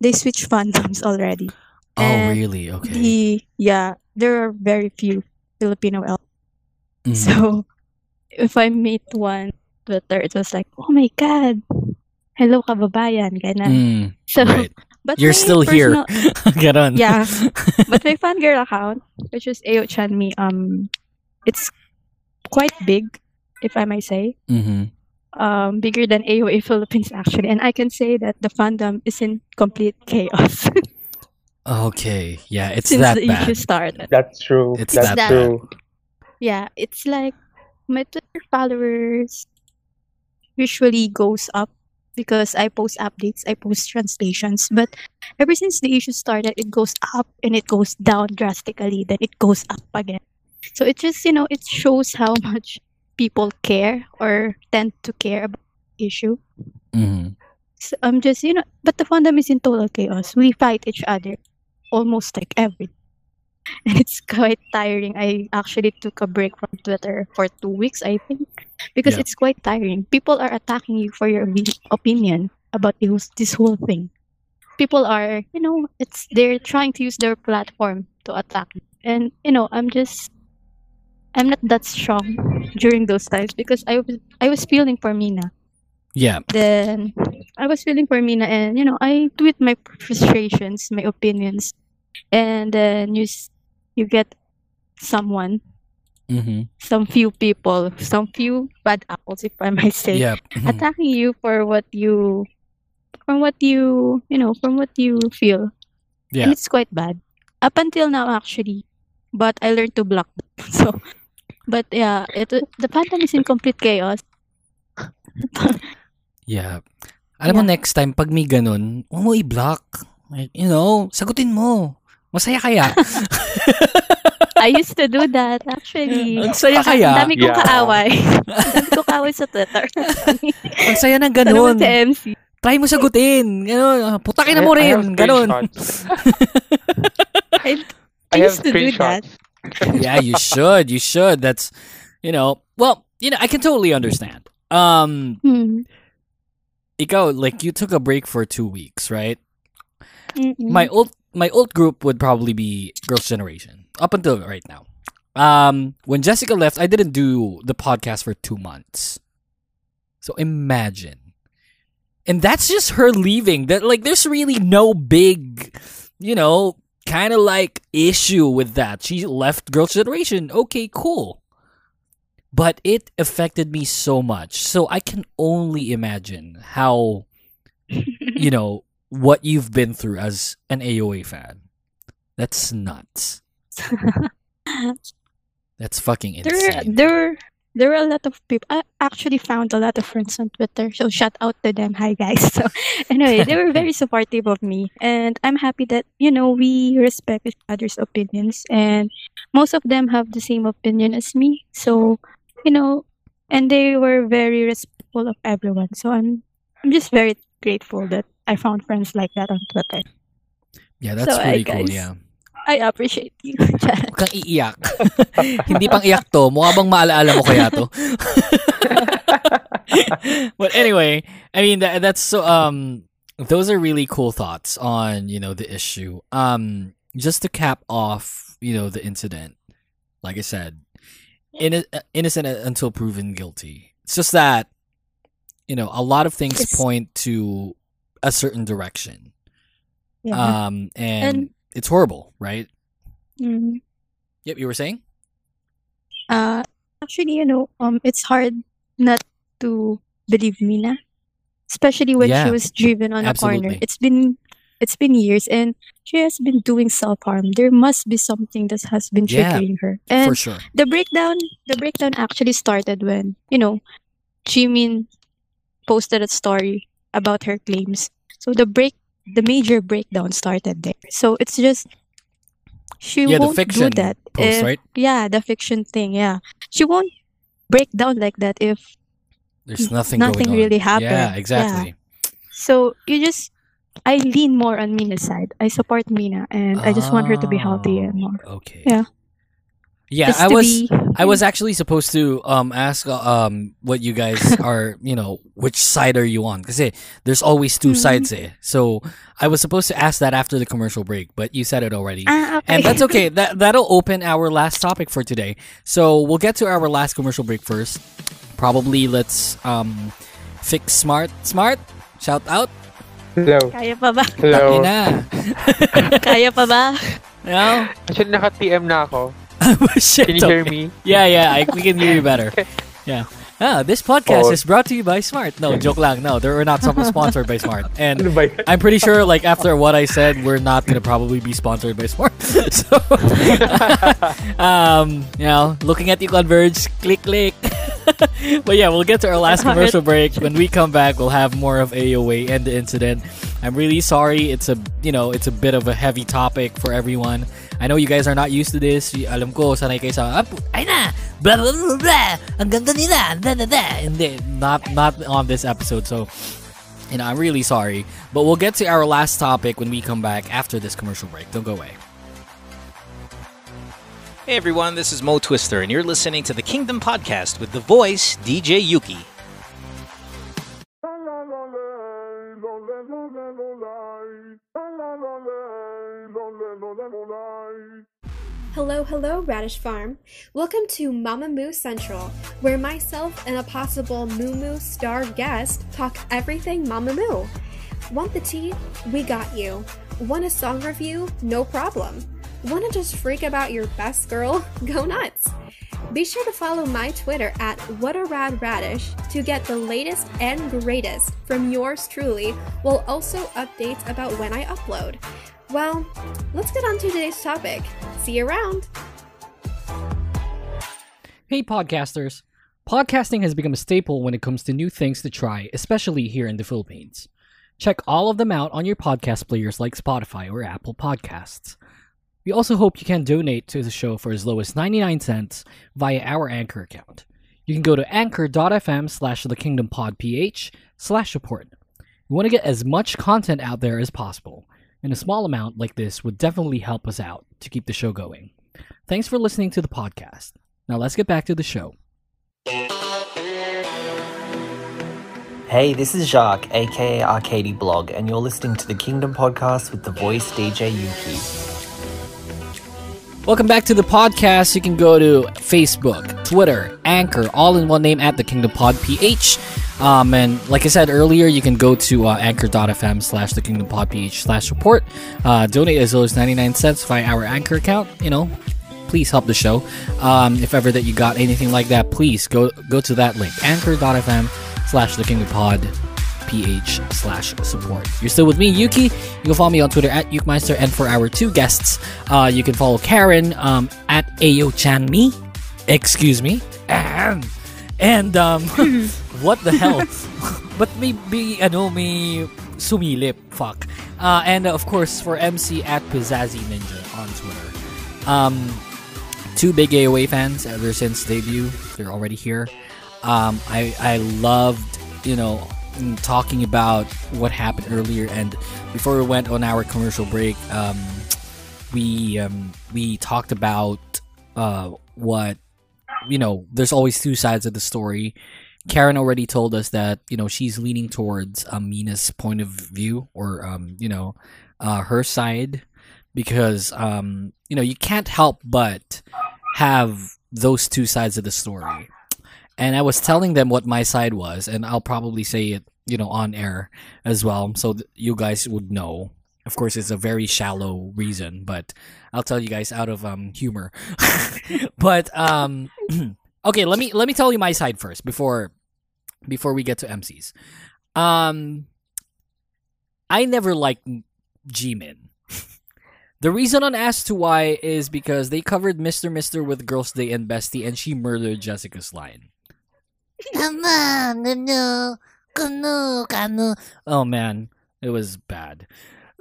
they switched fandoms already. oh, and really? Okay. The yeah, there are very few Filipino Elvis. Mhm. So if I meet one Twitter, it was like, oh my god, hello kababayan, ganun. Mm, So, right. but You're my still here. personal- Ganon. Yeah. but my fangirl account, which is Ayo Chanmi, um, it's quite big, if I may say. hmm Um, bigger than AOA Philippines actually, and I can say that the fandom is in complete chaos Okay. Yeah, it's since that the bad. issue started. That's true. It's That's that true. Yeah, it's like my Twitter followers usually goes up because I post updates, I post translations. But ever since the issue started, it goes up and it goes down drastically, then it goes up again. So it just, you know, it shows how much people care or tend to care about the issue. hmm So I'm just, you know, but the fandom is in total chaos. We fight each other almost like every and it's quite tiring. I actually took a break from Twitter for two weeks, I think, because Yeah. it's quite tiring. People are attacking you for your opinion about this, this whole thing. People are, you know, it's they're trying to use their platform to attack. And you know, I'm just, I'm not that strong during those times because I was, I was feeling for Mina Yeah. then I was feeling for Mina, and you know, I tweet my frustrations, my opinions, and then you you get someone, hmm some few people, some few bad apples, if I might say, Yeah. mhm. attacking you for what you, from what you, you know, from what you feel, Yeah. and it's quite bad. Up until now, actually, but I learned to block. them. So, but yeah, it the fandom is in complete chaos. Yeah. Alam mo, Yeah. next time, pag may ganun, huwag mo i-block. Like, you know, sagutin mo. Masaya kaya. I used to do that, actually. Ang saya kaya. Ang dami kong Yeah. kaaway. Ang dami kong kaaway sa Twitter. Ang saya ng ganun. naman si MC? Try mo sagutin. Ganun. Putakin na I- mo I rin. Ganun. I, I I used to do that. yeah, you should. You should. That's, you know, well, you know, I can totally understand. Um, Hmm. ikaw, like, you took a break for two weeks, right? Mm-mm. my old my old group would probably be Girls' Generation up until right now. Um, when Jessica left, I didn't do the podcast for two months. So imagine, and that's just her leaving. That like, there's really no big, you know, kind of like issue with that. She left Girls' Generation. Okay, cool. But it affected me so much. So I can only imagine how you know what you've been through as an AOA fan. That's nuts. That's fucking there, insane. there, there are a lot of people. I actually found a lot of friends on Twitter. So shout out to them. Hi guys. So anyway, they were very supportive of me, and I'm happy that you know we respect each other's opinions, and most of them have the same opinion as me. So you know, and they were very respectful of everyone. So I'm, I'm just very grateful that I found friends like that on Twitter. yeah, that's so, pretty I cool. guys- Yeah. I appreciate you. Huwag kang iiyak. Hindi pang iyak to. Mukha bang maalaala mo kaya to? but anyway, I mean that that's so um those are really cool thoughts on, you know, the issue. Um just to cap off, you know, the incident. Like I said, inno- innocent until proven guilty. It's just that you know, a lot of things Yes. point to a certain direction. Yeah. Um and, And- it's horrible, right? Mhm. Yep, you were saying? Uh, actually, you know, um, it's hard not to believe Mina, especially when Yeah, she was driven on a corner. It's been it's been years, and she has been doing self harm. There must be something that has been Yeah, triggering her. For sure. the breakdown, the breakdown actually started when you know, Jimin posted a story about her claims. So the break, the major breakdown started there. So it's just she yeah, won't do that. post, if- right? Yeah, the fiction thing. Yeah, she won't break down like that if There's nothing nothing going on. really happened. Yeah, Yeah. exactly. So you just, I lean more on Mina's side. I support Mina, and I just want her to be healthy ah, and more. Okay. Yeah. Yeah, I was be- I was actually supposed to um ask uh, um what you guys are, you know, which side are you on? Because there's always 2 Mhm. sides eh. So I was supposed to ask that after the commercial break, but you said it already. Ah, okay. And that's okay. That that'll open our last topic for today. So we'll get to our last commercial break first. Probably let's um fix smart smart. Shout out. Hello. Kaya pa ba? Hello. Ina. Kaya pa ba? you know? Actually, naka-TM na ako. Shit, Can you hear okay. me? Yeah, yeah, I, we can hear you better. Yeah. Ah, this podcast Oh. is brought to you by Smart. No, joke lang. No, they're not some- sponsored by Smart. And? I'm pretty sure, like, after what I said, we're not going to probably be sponsored by Smart. so, um, you know, looking at you, Converge, click, click. but yeah, we'll get to our last commercial break. When we come back, we'll have more of AOA and the incident. I'm really sorry. It's a, you know, it's a bit of a heavy topic for everyone. I know you guys are not used to this. Alam ko, sanay kayo sa, "Ah, ay na, blah, blah, blah, blah, ang ganda nila, da, da, da. Hindi, not, not on this episode. So, you know, I'm really sorry. But we'll get to our last topic when we come back after this commercial break. Don't go away. Hey everyone, this is Mo Twister, and you're listening to the Kingdom Podcast with the voice DJ Yuuki. Hello, hello, Radish Farm. Welcome to Mamamoo Central, where myself and a possible Moo Moo star guest talk everything Mamamoo. Want the tea? We got you. Want a song review? No problem. Want to just freak about your best girl? Go nuts. Be sure to follow my Twitter at WhatARadRadish to get the latest and greatest from yours truly, while also updates about when I upload. Well, let's get on to today's topic. See you around. Hey, podcasters. Podcasting has become a staple when it comes to new things to try, especially here in the Philippines. Check all of them out on your podcast players like Spotify or Apple Podcasts. We also hope you can donate to the show for as low as 99 cents via our Anchor account. You can go to anchor.fm slash the kingdom pod ph slash support. We want to get as much content out there as possible, and a small amount like this would definitely help us out to keep the show going. Thanks for listening to the podcast. Now let's get back to the show. Hey, this is Jacques, aka Arcady Blog, and you're listening to the Kingdom Podcast with the voice DJ Yuuki. Welcome back to the podcast. You can go to Facebook, Twitter, Anchor, all in one name at the Kingdom Pod PH. Um, and like I said earlier, you can go to uh, anchor.fm slash the Kingdom Pod PH slash support. Uh, donate as low as 99 cents via our Anchor account. You know, please help the show. Um, if ever that you got anything like that, please go go to that link, anchor.fm slash the Kingdom Pod ph slash support. You're still with me, Yuuki. You can follow me on Twitter at Yukemeister, and for our two guests, uh, you can follow Karen um, at AyoChanmi. Excuse me. Ahem. And um, what the hell? but may be ano may sumilip. Fuck. Uh, and uh, of course for MC at Pizzazy Ninja on Twitter. Um, two big AOA fans ever since debut. They're already here. Um, I I loved you know mm, talking about what happened earlier, and before we went on our commercial break, um, we um, we talked about uh, what you know. There's always two sides of the story. Karen already told us that you know she's leaning towards Amina's point of view, or um, you know, uh, her side, because um, you know you can't help but have those two sides of the story. And I was telling them what my side was, and I'll probably say it, you know, on air as well, so you guys would know. Of course, it's a very shallow reason, but I'll tell you guys out of um humor. but um, okay, let me let me tell you my side first before before we get to MCs. Um, I never liked Jimin. The reason on as to why is because they covered Mr. Mister with Girls Day and Bestie, and she murdered Jessica's line. Mom, no, no. Kanu, kanu. Oh man, it was bad.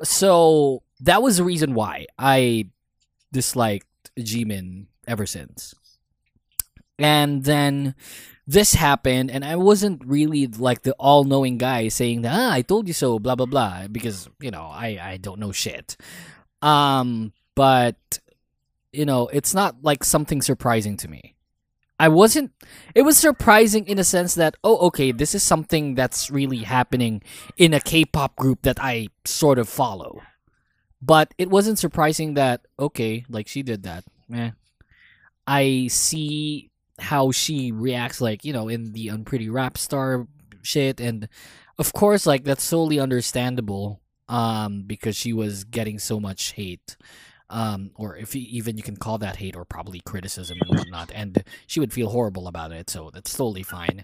So that was the reason why I disliked Jimin ever since. And then this happened, and I wasn't really like the all-knowing guy saying that ah, I told you so, blah blah blah, because you know I I don't know shit. Um, but you know it's not like something surprising to me. I wasn't. It was surprising in a sense that oh okay, this is something that's really happening in a K-pop group that I sort of follow. But it wasn't surprising that okay, like she did that. Eh. I see how she reacts like you know in the Unpretty Rapstar shit and of course like that's solely understandable um because she was getting so much hate um or if even you can call that hate or probably criticism and whatnot and she would feel horrible about it so that's totally fine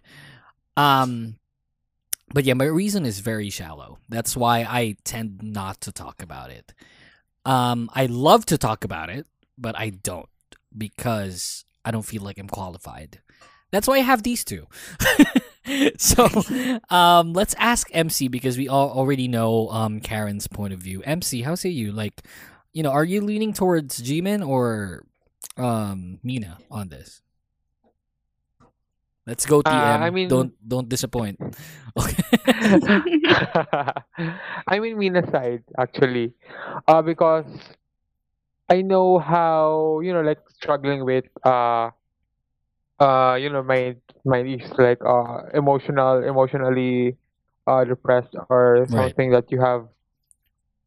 um but yeah my reason is very shallow that's why i tend not to talk about it um i love to talk about it but i don't because I don't feel like I'm qualified. That's why I have these two. so um, let's ask MC because we all already know um, Karen's point of view. MC, how say you? Like, you know, are you leaning towards Jimin or um, Mina on this? Let's go TM. Uh, I mean- don't don't disappoint. Okay. I mean Mina's side actually, uh, because I know how you know like struggling with uh uh you know my my is like uh emotional emotionally uh depressed or Right. something that you have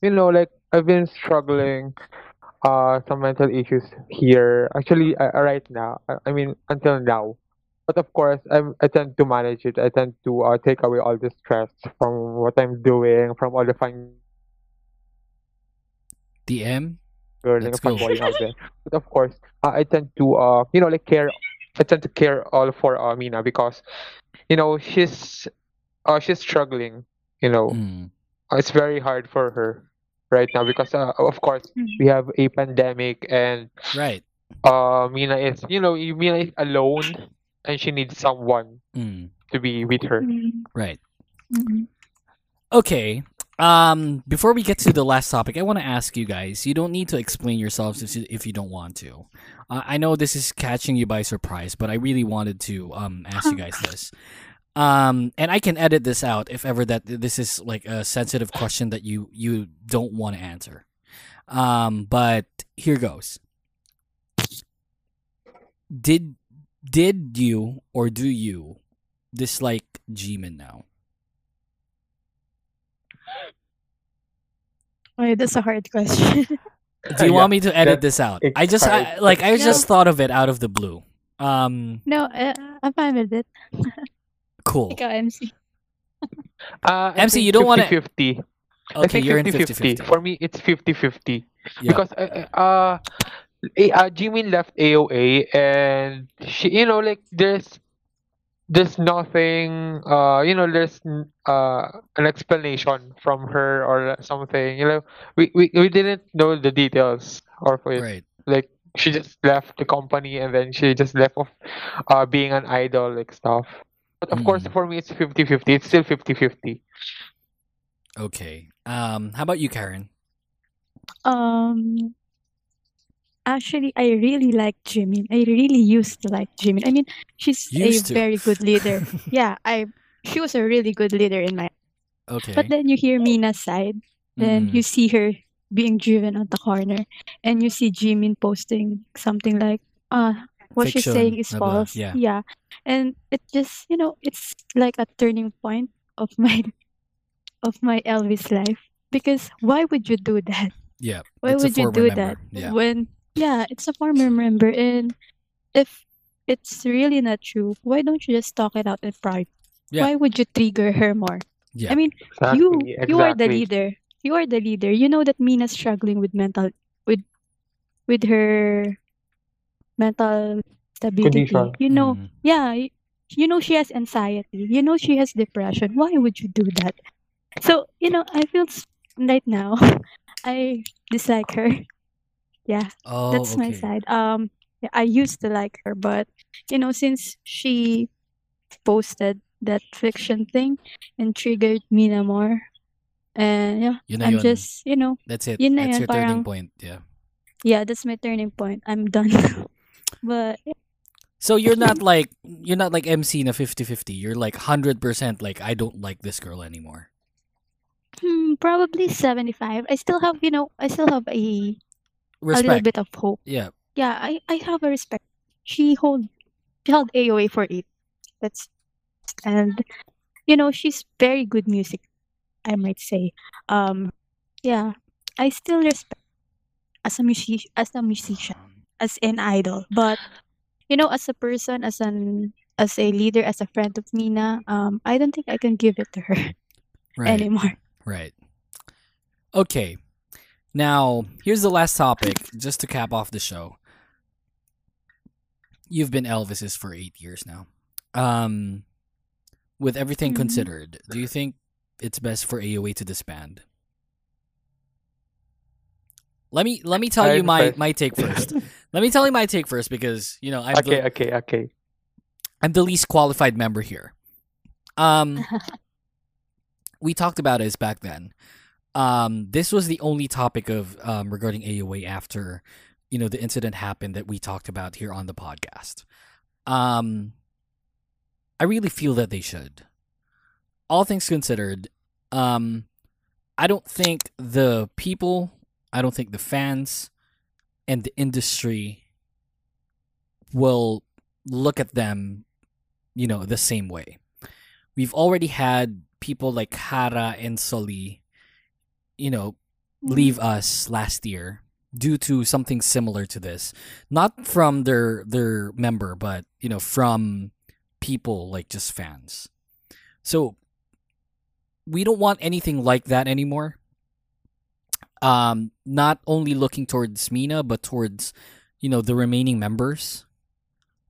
you know like I've been struggling uh some mental issues here actually uh, right now I, I mean until now but of course I'm, I tend to manage it I tend to uh, take away all the stress from what I'm doing from all the fun DM. Let's and go. fanboying out there. But of course, uh, I tend to uh you know like care. I tend to care all for uh, Mina because you know she's uh she's struggling. You know, Mm, Uh, it's very hard for her right now because uh, of course we have a pandemic and right. uh Mina is you know Mina is alone and she needs someone Mm, to be with her. Mm, right. mm, Okay. Um, before we get to the last topic, I want to ask you guys. You don't need to explain yourselves if you, if you don't want to. Uh, I know this is catching you by surprise, but I really wanted to um ask you guys this. Um, and I can edit this out if ever that this is like a sensitive question that you you don't want to answer. Um, but here goes. Did did you or do you dislike Jimin now? Wait, that's a hard question. Do you Yeah, want me to edit this out? I just I, like I No. just thought of it out of the blue. Um, no, uh, I'm fine with it. cool. Ikaw, MC. Uh, I MC, think you don't wanna- 50-50. I Okay, think you're in 50-50. 50-50. For me, it's 50-50. Yeah. because uh, uh A- uh Jimin left AOA and she you know like there's there's nothing uh you know there's uh an explanation from her or something you know we we, we didn't know the details of it Right. like she just left the company and then she just left off uh being an idol like stuff but of course Mm. for me it's 50-50 it's still 50-50 Okay. Um, how about you, Karen? Um, actually, I really like Jimin. I really used to like Jimin. I mean, she's Used a to. very good leader. yeah, I. She was a really good leader in my. Okay. But then you hear Mina's side. Then Mm, you see her being driven on the corner, and you see Jimin posting something like, "Uh, what she's saying is blah, blah, false." yeah. and it just you know it's like a turning point of my of my Elvis life because why would you do that? yeah. Why it's a would you former do that. Yeah. when yeah, it's a former member and if it's really not true, why don't you just talk it out in private? Yeah. Why would you trigger her more? Yeah. I mean, you exactly you are the leader. You are the leader. You know that Mina's struggling with mental with with her mental stability. Condition. You know, Mm, yeah, you know she has anxiety. You know she has depression. Why would you do that? So, you know, I feel s- right now I dislike her. Yeah, Oh, that's my side. Um yeah, I used to like her, but you know, since she posted that fiction thing and triggered me na more. And yeah, Yun na I'm yun. just, you know, That's it. yun na That's yun, your turning point. Yeah. yeah, that's my turning point. I'm done. but yeah, So you're not like you're not like MC na 50-50. You're like 100% like I don't like this girl anymore. hmm, probably 75. I still have, you know, I still have a a little bit of hope. Yeah. Yeah, I, I have a respect. She hold she held AOA for it. That's and you know, she's very good music, I might say. Um yeah. I still respect as a music as a musician, as an idol. But you know, as a person, as an as a leader, as a friend of Mina, um, I don't think I can give it to her Right. anymore. Right. Okay. Now, here's the last topic, just to cap off the show. You've been Elvis's for eight years now. Um, with everything Mhm. considered, do you think it's best for AOA to disband? Let me let me tell you I'm my first. my take first. let me tell you my take first because you know I'm the, okay, okay, okay. I'm the least qualified member here. Um, we talked about this back then. Um, this was the only topic of um, regarding AOA after you know the incident happened that we talked about here on the podcast. Um, I really feel that they should. All things considered, um, I don't think the people, I don't think the fans, and the industry will look at them, you know, the same way. We've already had people like Hara and Sulli, you know, mm-hmm. leave us last year due to something similar to this. Not from their their member, but you know, from people like just fans. So we don't want anything like that anymore. Um, not only looking towards Mina, but towards you know the remaining members.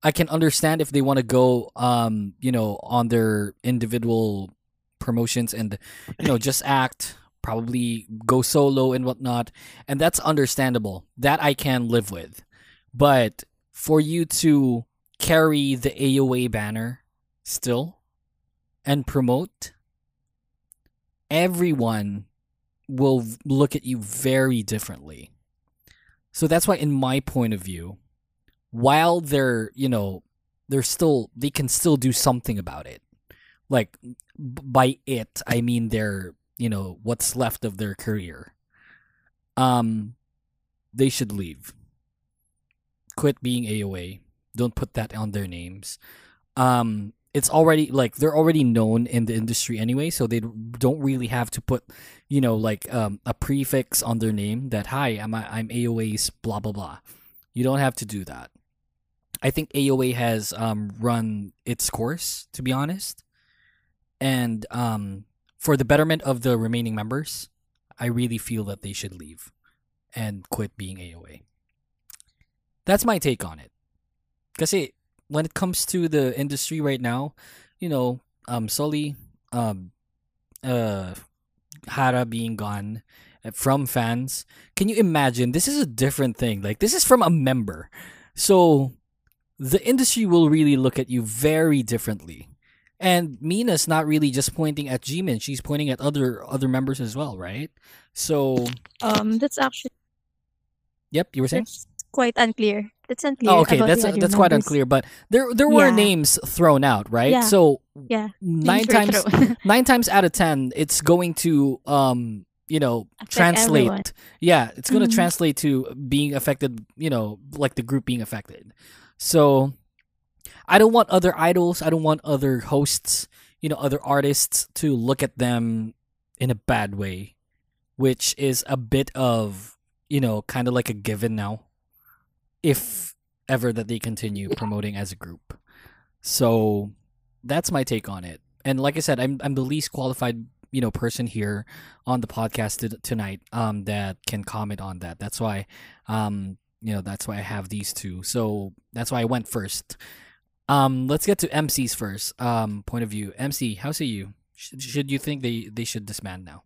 I can understand if they want to go, um, you know, on their individual promotions and you know just act, probably go solo and whatnot, and that's understandable. That I can live with, but for you to carry the AOA banner still and promote, everyone will look at you very differently. So that's why, in my point of view, while they're, you know, they're still, they can still do something about it. Like, by it, I mean their, you know, what's left of their career. Um, they should leave. Quit being AOA. Don't put that on their names. Um, it's already like they're already known in the industry anyway, so they don't really have to put, you know, like um, a prefix on their name that hi, I'm I'm AOA's blah blah blah. You don't have to do that. I think AOA has um, run its course, to be honest, and um, for the betterment of the remaining members, I really feel that they should leave and quit being AOA. That's my take on it. Kasi when it comes to the industry right now, you know, um, Sulli, um, uh, Hara being gone uh, from fans. Can you imagine? This is a different thing. Like this is from a member, so the industry will really look at you very differently. And Mina's not really just pointing at Jimin; she's pointing at other other members as well, right? So, Um, that's actually yep, you were saying. that's quite unclear. That's unclear. Oh, okay, that's that's quite unclear. But there there were Yeah. names thrown out, right? Yeah. So Yeah, nine times nine times out of ten, it's going to um you know Affect translate. everyone. Yeah, it's going to Mhm. translate to being affected. You know, like the group being affected. So I don't want other idols. I don't want other hosts. You know, other artists to look at them in a bad way, which is a bit of you know kind of like a given now, if ever that they continue promoting as a group. So that's my take on it. And like I said, I'm I'm the least qualified, you know, person here on the podcast t- tonight um that can comment on that. That's why um you know, that's why I have these two. So that's why I went first. Um let's get to MC's first. Um point of view. MC, how say you? Should, should you think they they should disband now?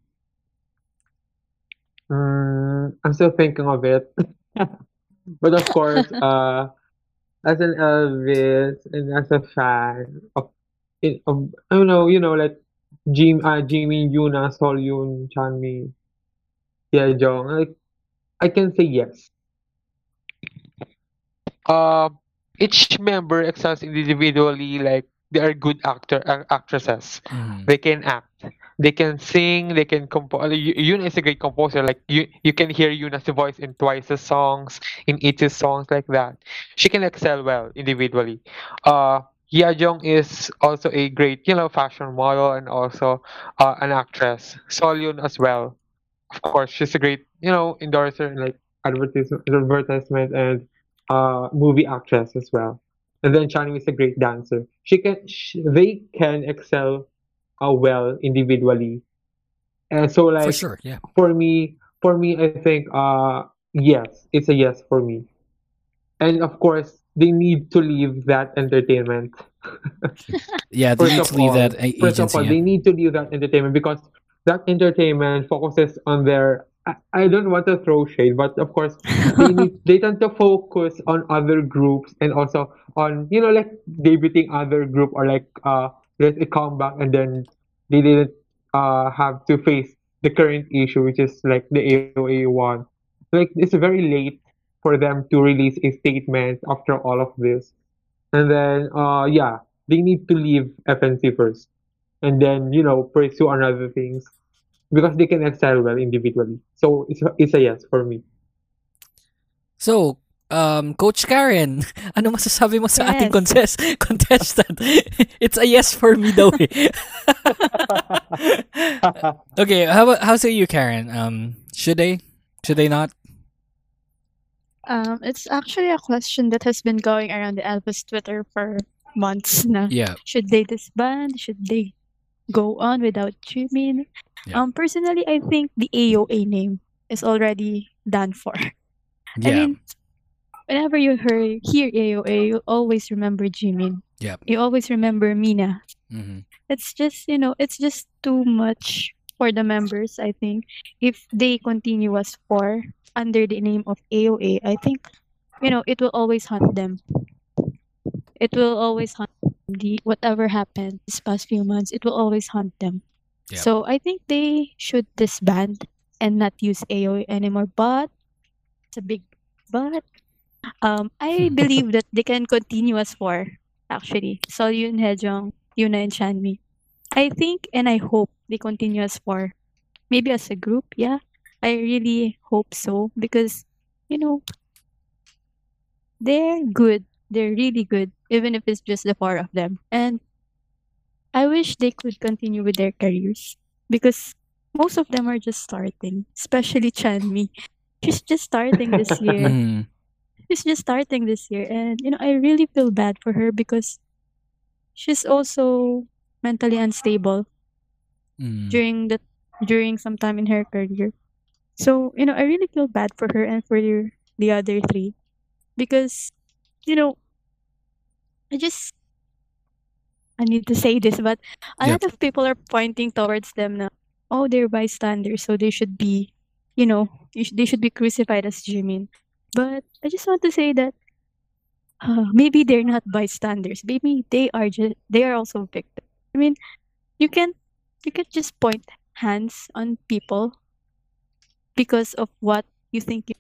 Mm, I'm still thinking of it. But of course, uh, as an Elvis and as a fan of it, um, I don't know, you know, like Jim, uh, Jimin, Yuna, Seolhyun, Chanmi, Jong. Like I can say yes. Uh, each member excels individually. Like they are good actor uh, actresses. Mhm. They can act. They can sing. They can compose. Yuna is a great composer. Like you, you can hear Yuna's voice in Twice's songs, in Itzy's songs, like that. She can excel well individually. Uh, Jong is also a great, you know, fashion model and also uh, an actress. Seolhyun as well. Of course, she's a great, you know, endorser and like advertisement, advertisement and uh, movie actress as well. And then Chanmi is a great dancer. She can, sh they can excel uh, well individually. And so like, For sure, yeah. for me, for me, I think uh yes, it's a yes for me. And of course, they need to leave that entertainment. Yeah, they need to leave all, that a- first of all, yeah. they need to leave that entertainment because that entertainment focuses on their. I, I don't want to throw shade, but of course, they need they tend to focus on other groups and also on you know like debuting other group or like uh there's a comeback and then they didn't uh have to face the current issue which is like the AOA one. Like it's very late for them to release a statement after all of this. And then uh yeah, they need to leave FNC first. And then, you know, pursue another things because they can excel well individually. So it's it's a yes for me. So, um, Coach Karen, ano masasabi mo sa ating Yes. contest contestant? it's a yes for me daw eh. okay, how how say you, Karen? Um, should they? Should they not? Um, it's actually a question that has been going around the Elvis Twitter for months now. Yeah. Should they disband? Should they go on without Jimin? Yeah. Um, personally, I think the AOA name is already done for. Yeah. I mean, whenever you hear, hear AOA, you always remember Jimin. Yep. You always remember Mina. Mhm. It's just, you know, it's just too much for the members, I think. If they continue as four under the name of AOA, I think, you know, it will always haunt them. It will always haunt the whatever happened these past few months, it will always haunt them. Yep. So I think they should disband and not use AOA anymore. But it's a big but. Um, I believe that they can continue as four, actually. So Yoon Hyejeong, Yuna, and Chanmi. I think and I hope they continue as four. Maybe as a group, yeah. I really hope so because, you know, they're good. They're really good, even if it's just the four of them. And I wish they could continue with their careers because most of them are just starting, especially Chanmi. She's just starting this year. She's just starting this year. And, you know, I really feel bad for her because she's also mentally unstable Mhm. during the during some time in her career. So, you know, I really feel bad for her and for your, the other three because, you know, I just I need to say this, but a Yep. lot of people are pointing towards them now. Oh, they're bystanders, so they should be, you know, they should be crucified as Jimin. But I just want to say that uh, maybe they're not bystanders. Maybe they are just they are also victims. I mean, you can you can just point hands on people because of what you think. You,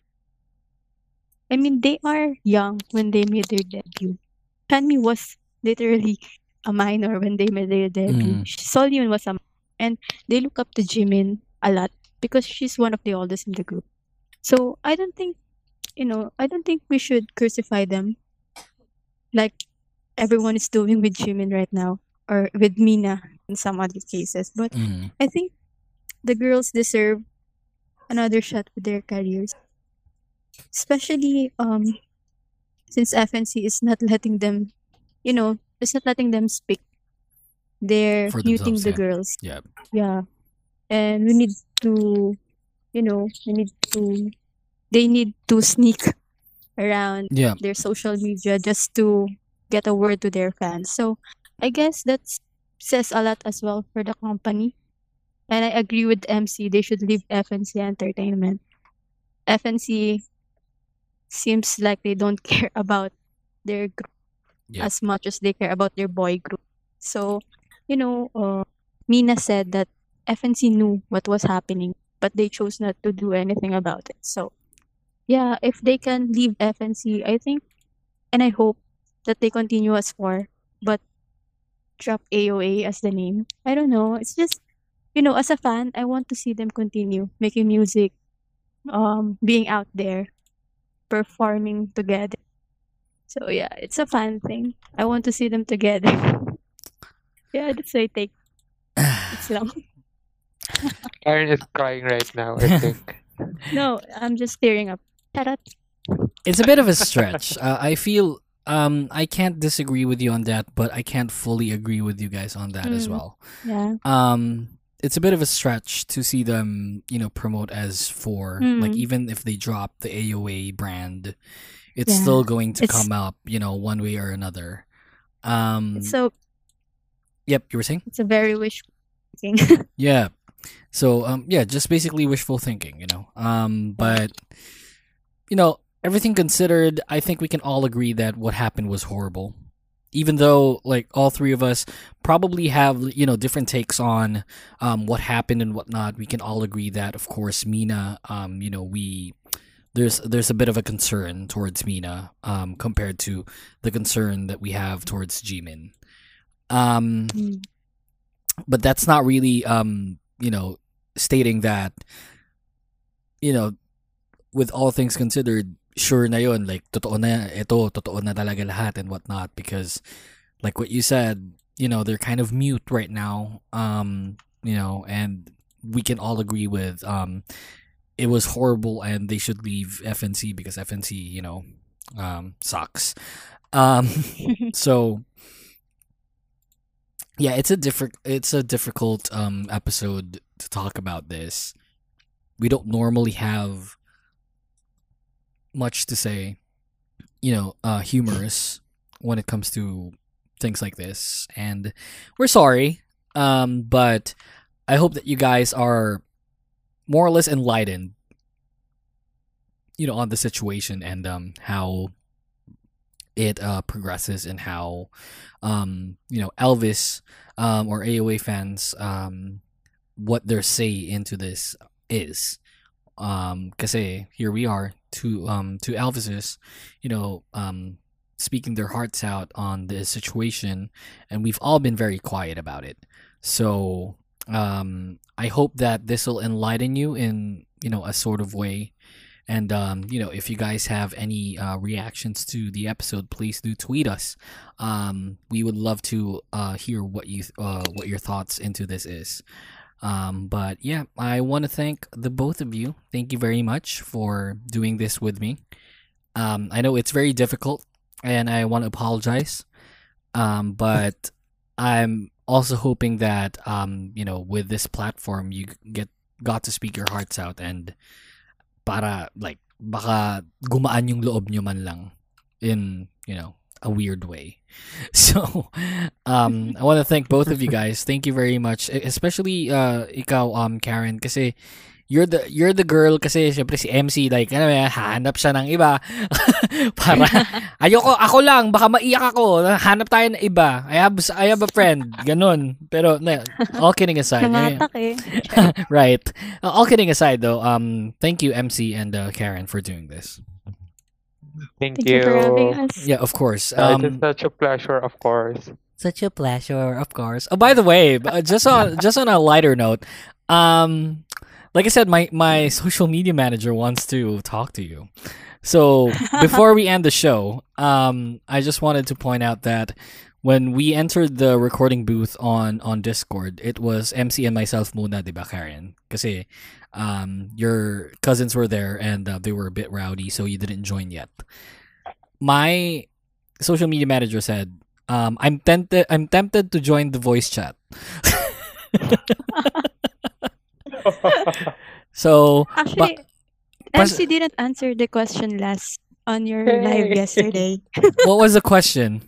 I mean, they are young when they made their debut. Chanmi was literally a minor when they made their debut. Mm. Seolhyun was a and they look up to Jimin a lot because she's one of the oldest in the group. So I don't think you know, I don't think we should crucify them like everyone is doing with Jimin right now or with Mina in some other cases. But Mhm. I think the girls deserve another shot with their careers. Especially um since FNC is not letting them you know, it's not letting them speak. They're muting the yeah. girls. Yeah. Yeah. And we need to you know, we need to they need to sneak around Yeah. their social media just to get a word to their fans. So I guess that says a lot as well for the company. And I agree with MC. They should leave FNC Entertainment. FNC seems like they don't care about their group Yeah. as much as they care about their boy group. So, you know, uh, Mina said that FNC knew what was happening, but they chose not to do anything about it. So, yeah, if they can leave FNC, I think, and I hope that they continue as four, but drop AOA as the name. I don't know. It's just, you know, as a fan, I want to see them continue making music, um, being out there, performing together. So yeah, it's a fun thing. I want to see them together. yeah, that's my take. It's long. Karen is crying right now, I think. No, I'm just tearing up. It's a bit of a stretch. Uh, I feel um I can't disagree with you on that, but I can't fully agree with you guys on that as Mm. well. Yeah. Um it's a bit of a stretch to see them, you know, promote as four. Like Mm. even if they drop the AOA brand, it's Yeah. still going to It's- come up, you know, one way or another. Um So Yep, you were saying? it's a very wishful thinking. Yeah. So um yeah, just basically wishful thinking, you know. Um but you know, everything considered, I think we can all agree that what happened was horrible. Even though like all three of us probably have, you know, different takes on um what happened and whatnot, we can all agree that of course Mina um, you know, we there's there's a bit of a concern towards Mina um compared to the concern that we have towards Jimin. Um Mm. but that's not really um you know stating that you know with all things considered sure na yun like totoo na ito totoo na talaga lahat and whatnot because like what you said you know they're kind of mute right now um you know and we can all agree with um it was horrible and they should leave FNC because FNC you know um sucks. Um so yeah it's a different it's a difficult um episode to talk about this. We don't normally have much to say you know uh humorous when it comes to things like this and we're sorry um but i hope that you guys are more or less enlightened you know on the situation and um how it uh progresses and how um you know Elvis um or AOA fans um what their say into this is. Um here we are to um to Elvis's you know um speaking their hearts out on the situation and we've all been very quiet about it so um I hope that this will enlighten you in you know a sort of way and um, you know, if you guys have any uh, reactions to the episode, please do tweet us. Um, we would love to uh, hear what you uh, what your thoughts into this is. Um, but yeah, I want to thank the both of you. Thank you very much for doing this with me. Um, I know it's very difficult, and I want to apologize. Um, but I'm also hoping that um, you know, with this platform, you get got to speak your hearts out and para like baka gumaan yung loob nyo man lang in you know a weird way. So um I want to thank both of you guys. Thank you very much especially uh ikaw um Karen kasi you're the you're the girl kasi syempre si MC like ano yan hanap siya ng iba. Para ayoko ako lang baka maiyak ako. Hanap tayo ng iba. I have I have a friend ganun. Pero na, all kidding aside eh, eh. right. Uh, all kidding aside, though, um, thank you, MC and uh, Karen, for doing this. Thank, Thank you for having us. Yeah, of course. Uh, it is Um, such a pleasure, of course. such a pleasure, of course. Oh, by the way, b- uh, just on just on a lighter note, um, like I said, my my social media manager wants to talk to you. So before we end the show, um, I just wanted to point out that when we entered the recording booth on on Discord, it was MC and myself muna, di ba, Karen? Kasi um, your cousins were there and uh, they were a bit rowdy, so you didn't join yet. My social media manager said, um, "I'm tempted. I'm tempted to join the voice chat." so Actually, Pres- MC didn't answer the question last on your live yesterday. what was the question?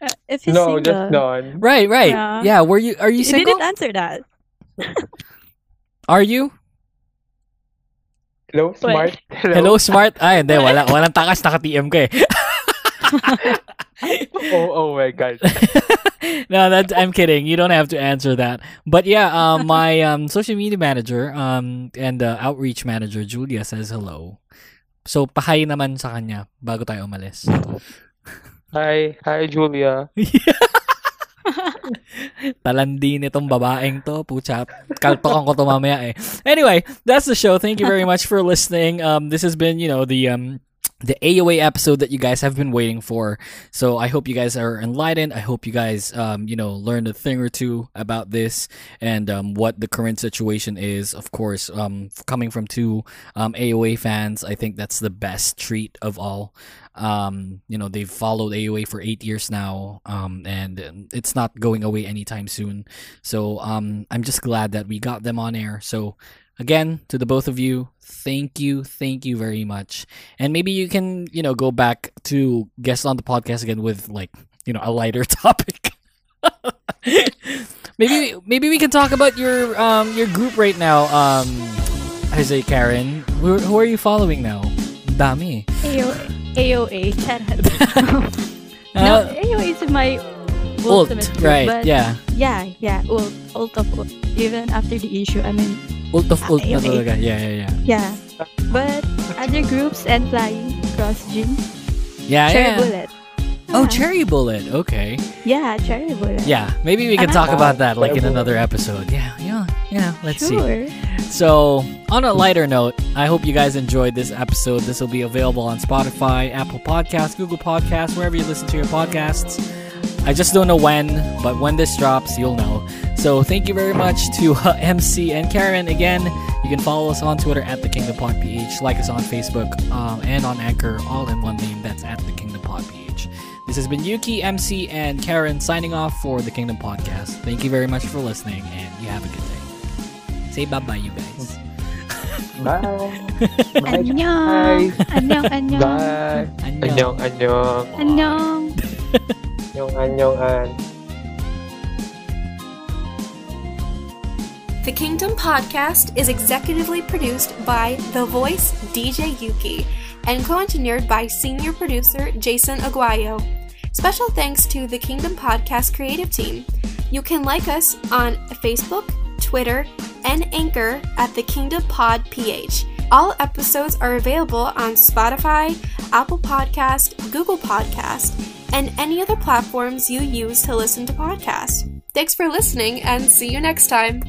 If he's no, single, just none. Right, right. Yeah. Yeah. were you? Are you he single? didn't answer that. Are you? Hello, smart. Hello, smart. Ay, hindi. Wala, walang takas. Naka-TM ka eh. oh, oh my god. no, that I'm kidding. You don't have to answer that. But yeah, um, my um, social media manager um, and uh, outreach manager Julia says hello. So pahay naman sa kanya bago tayo umalis. Hi, hi Julia. Talandi nitong babaeng to. Pucha, kaltokan ko to mamaya eh. Anyway, that's the show. Thank you very much for listening. Um, this has been, you know, the um, the AOA episode that you guys have been waiting for. So I hope you guys are enlightened. I hope you guys, um, you know, learned a thing or two about this and um, what the current situation is. Of course, um, coming from two um, AOA fans, I think that's the best treat of all. Um, you know, they've followed AOA for eight years now, um, and it's not going away anytime soon. So um, I'm just glad that we got them on air. So again, to the both of you, thank you, thank you very much. And maybe you can, you know, go back to guest on the podcast again with like, you know, a lighter topic. maybe maybe we can talk about your um your group right now. Um Jose Karen. Who, who are you following now? Dami. AOA. AOA. Uh, no, AOA is my Ult, ultimate group, right, yeah. Yeah, yeah. Ult, ult of ult. Even after the issue, I mean, Ult of ult na AOA. talaga. Yeah, yeah, yeah. yeah. But other groups and flying cross gym. Yeah, Cherry yeah. bullet. Oh, Ah, Cherry Bullet. Okay. Yeah, cherry bullet. Yeah, maybe we can Uh-huh. talk about that like in another episode. Yeah, yeah, yeah. Let's see. sure. So, on a lighter note, I hope you guys enjoyed this episode. This will be available on Spotify, Apple Podcasts, Google Podcasts, wherever you listen to your podcasts. I just don't know when, but when this drops, you'll know. So, thank you very much to uh, MC and Karen. Again, you can follow us on Twitter at the Kingdom Pod PH, like us on Facebook um, and on Anchor, all in one name. That's at the Kingdom Pod PH. This has been Yuuki, MC, and Karen signing off for the Kingdom Podcast. Thank you very much for listening, and you have a good day. Say bye bye, you guys. Bye. Bye. Annyeong. Annyeong, annyeong. Bye. Annyeong, annyeong. Annyeong. Annyeong, annyeong, an. The Kingdom podcast is executively produced by The Voice DJ Yuuki and co engineered by senior producer Jason Aguayo. Special thanks to the Kingdom Podcast creative team. You can like us on Facebook, Twitter, and Anchor at the Kingdom Pod PH. All episodes are available on Spotify, Apple Podcast, Google Podcast, and any other platforms you use to listen to podcasts. Thanks for listening and see you next time.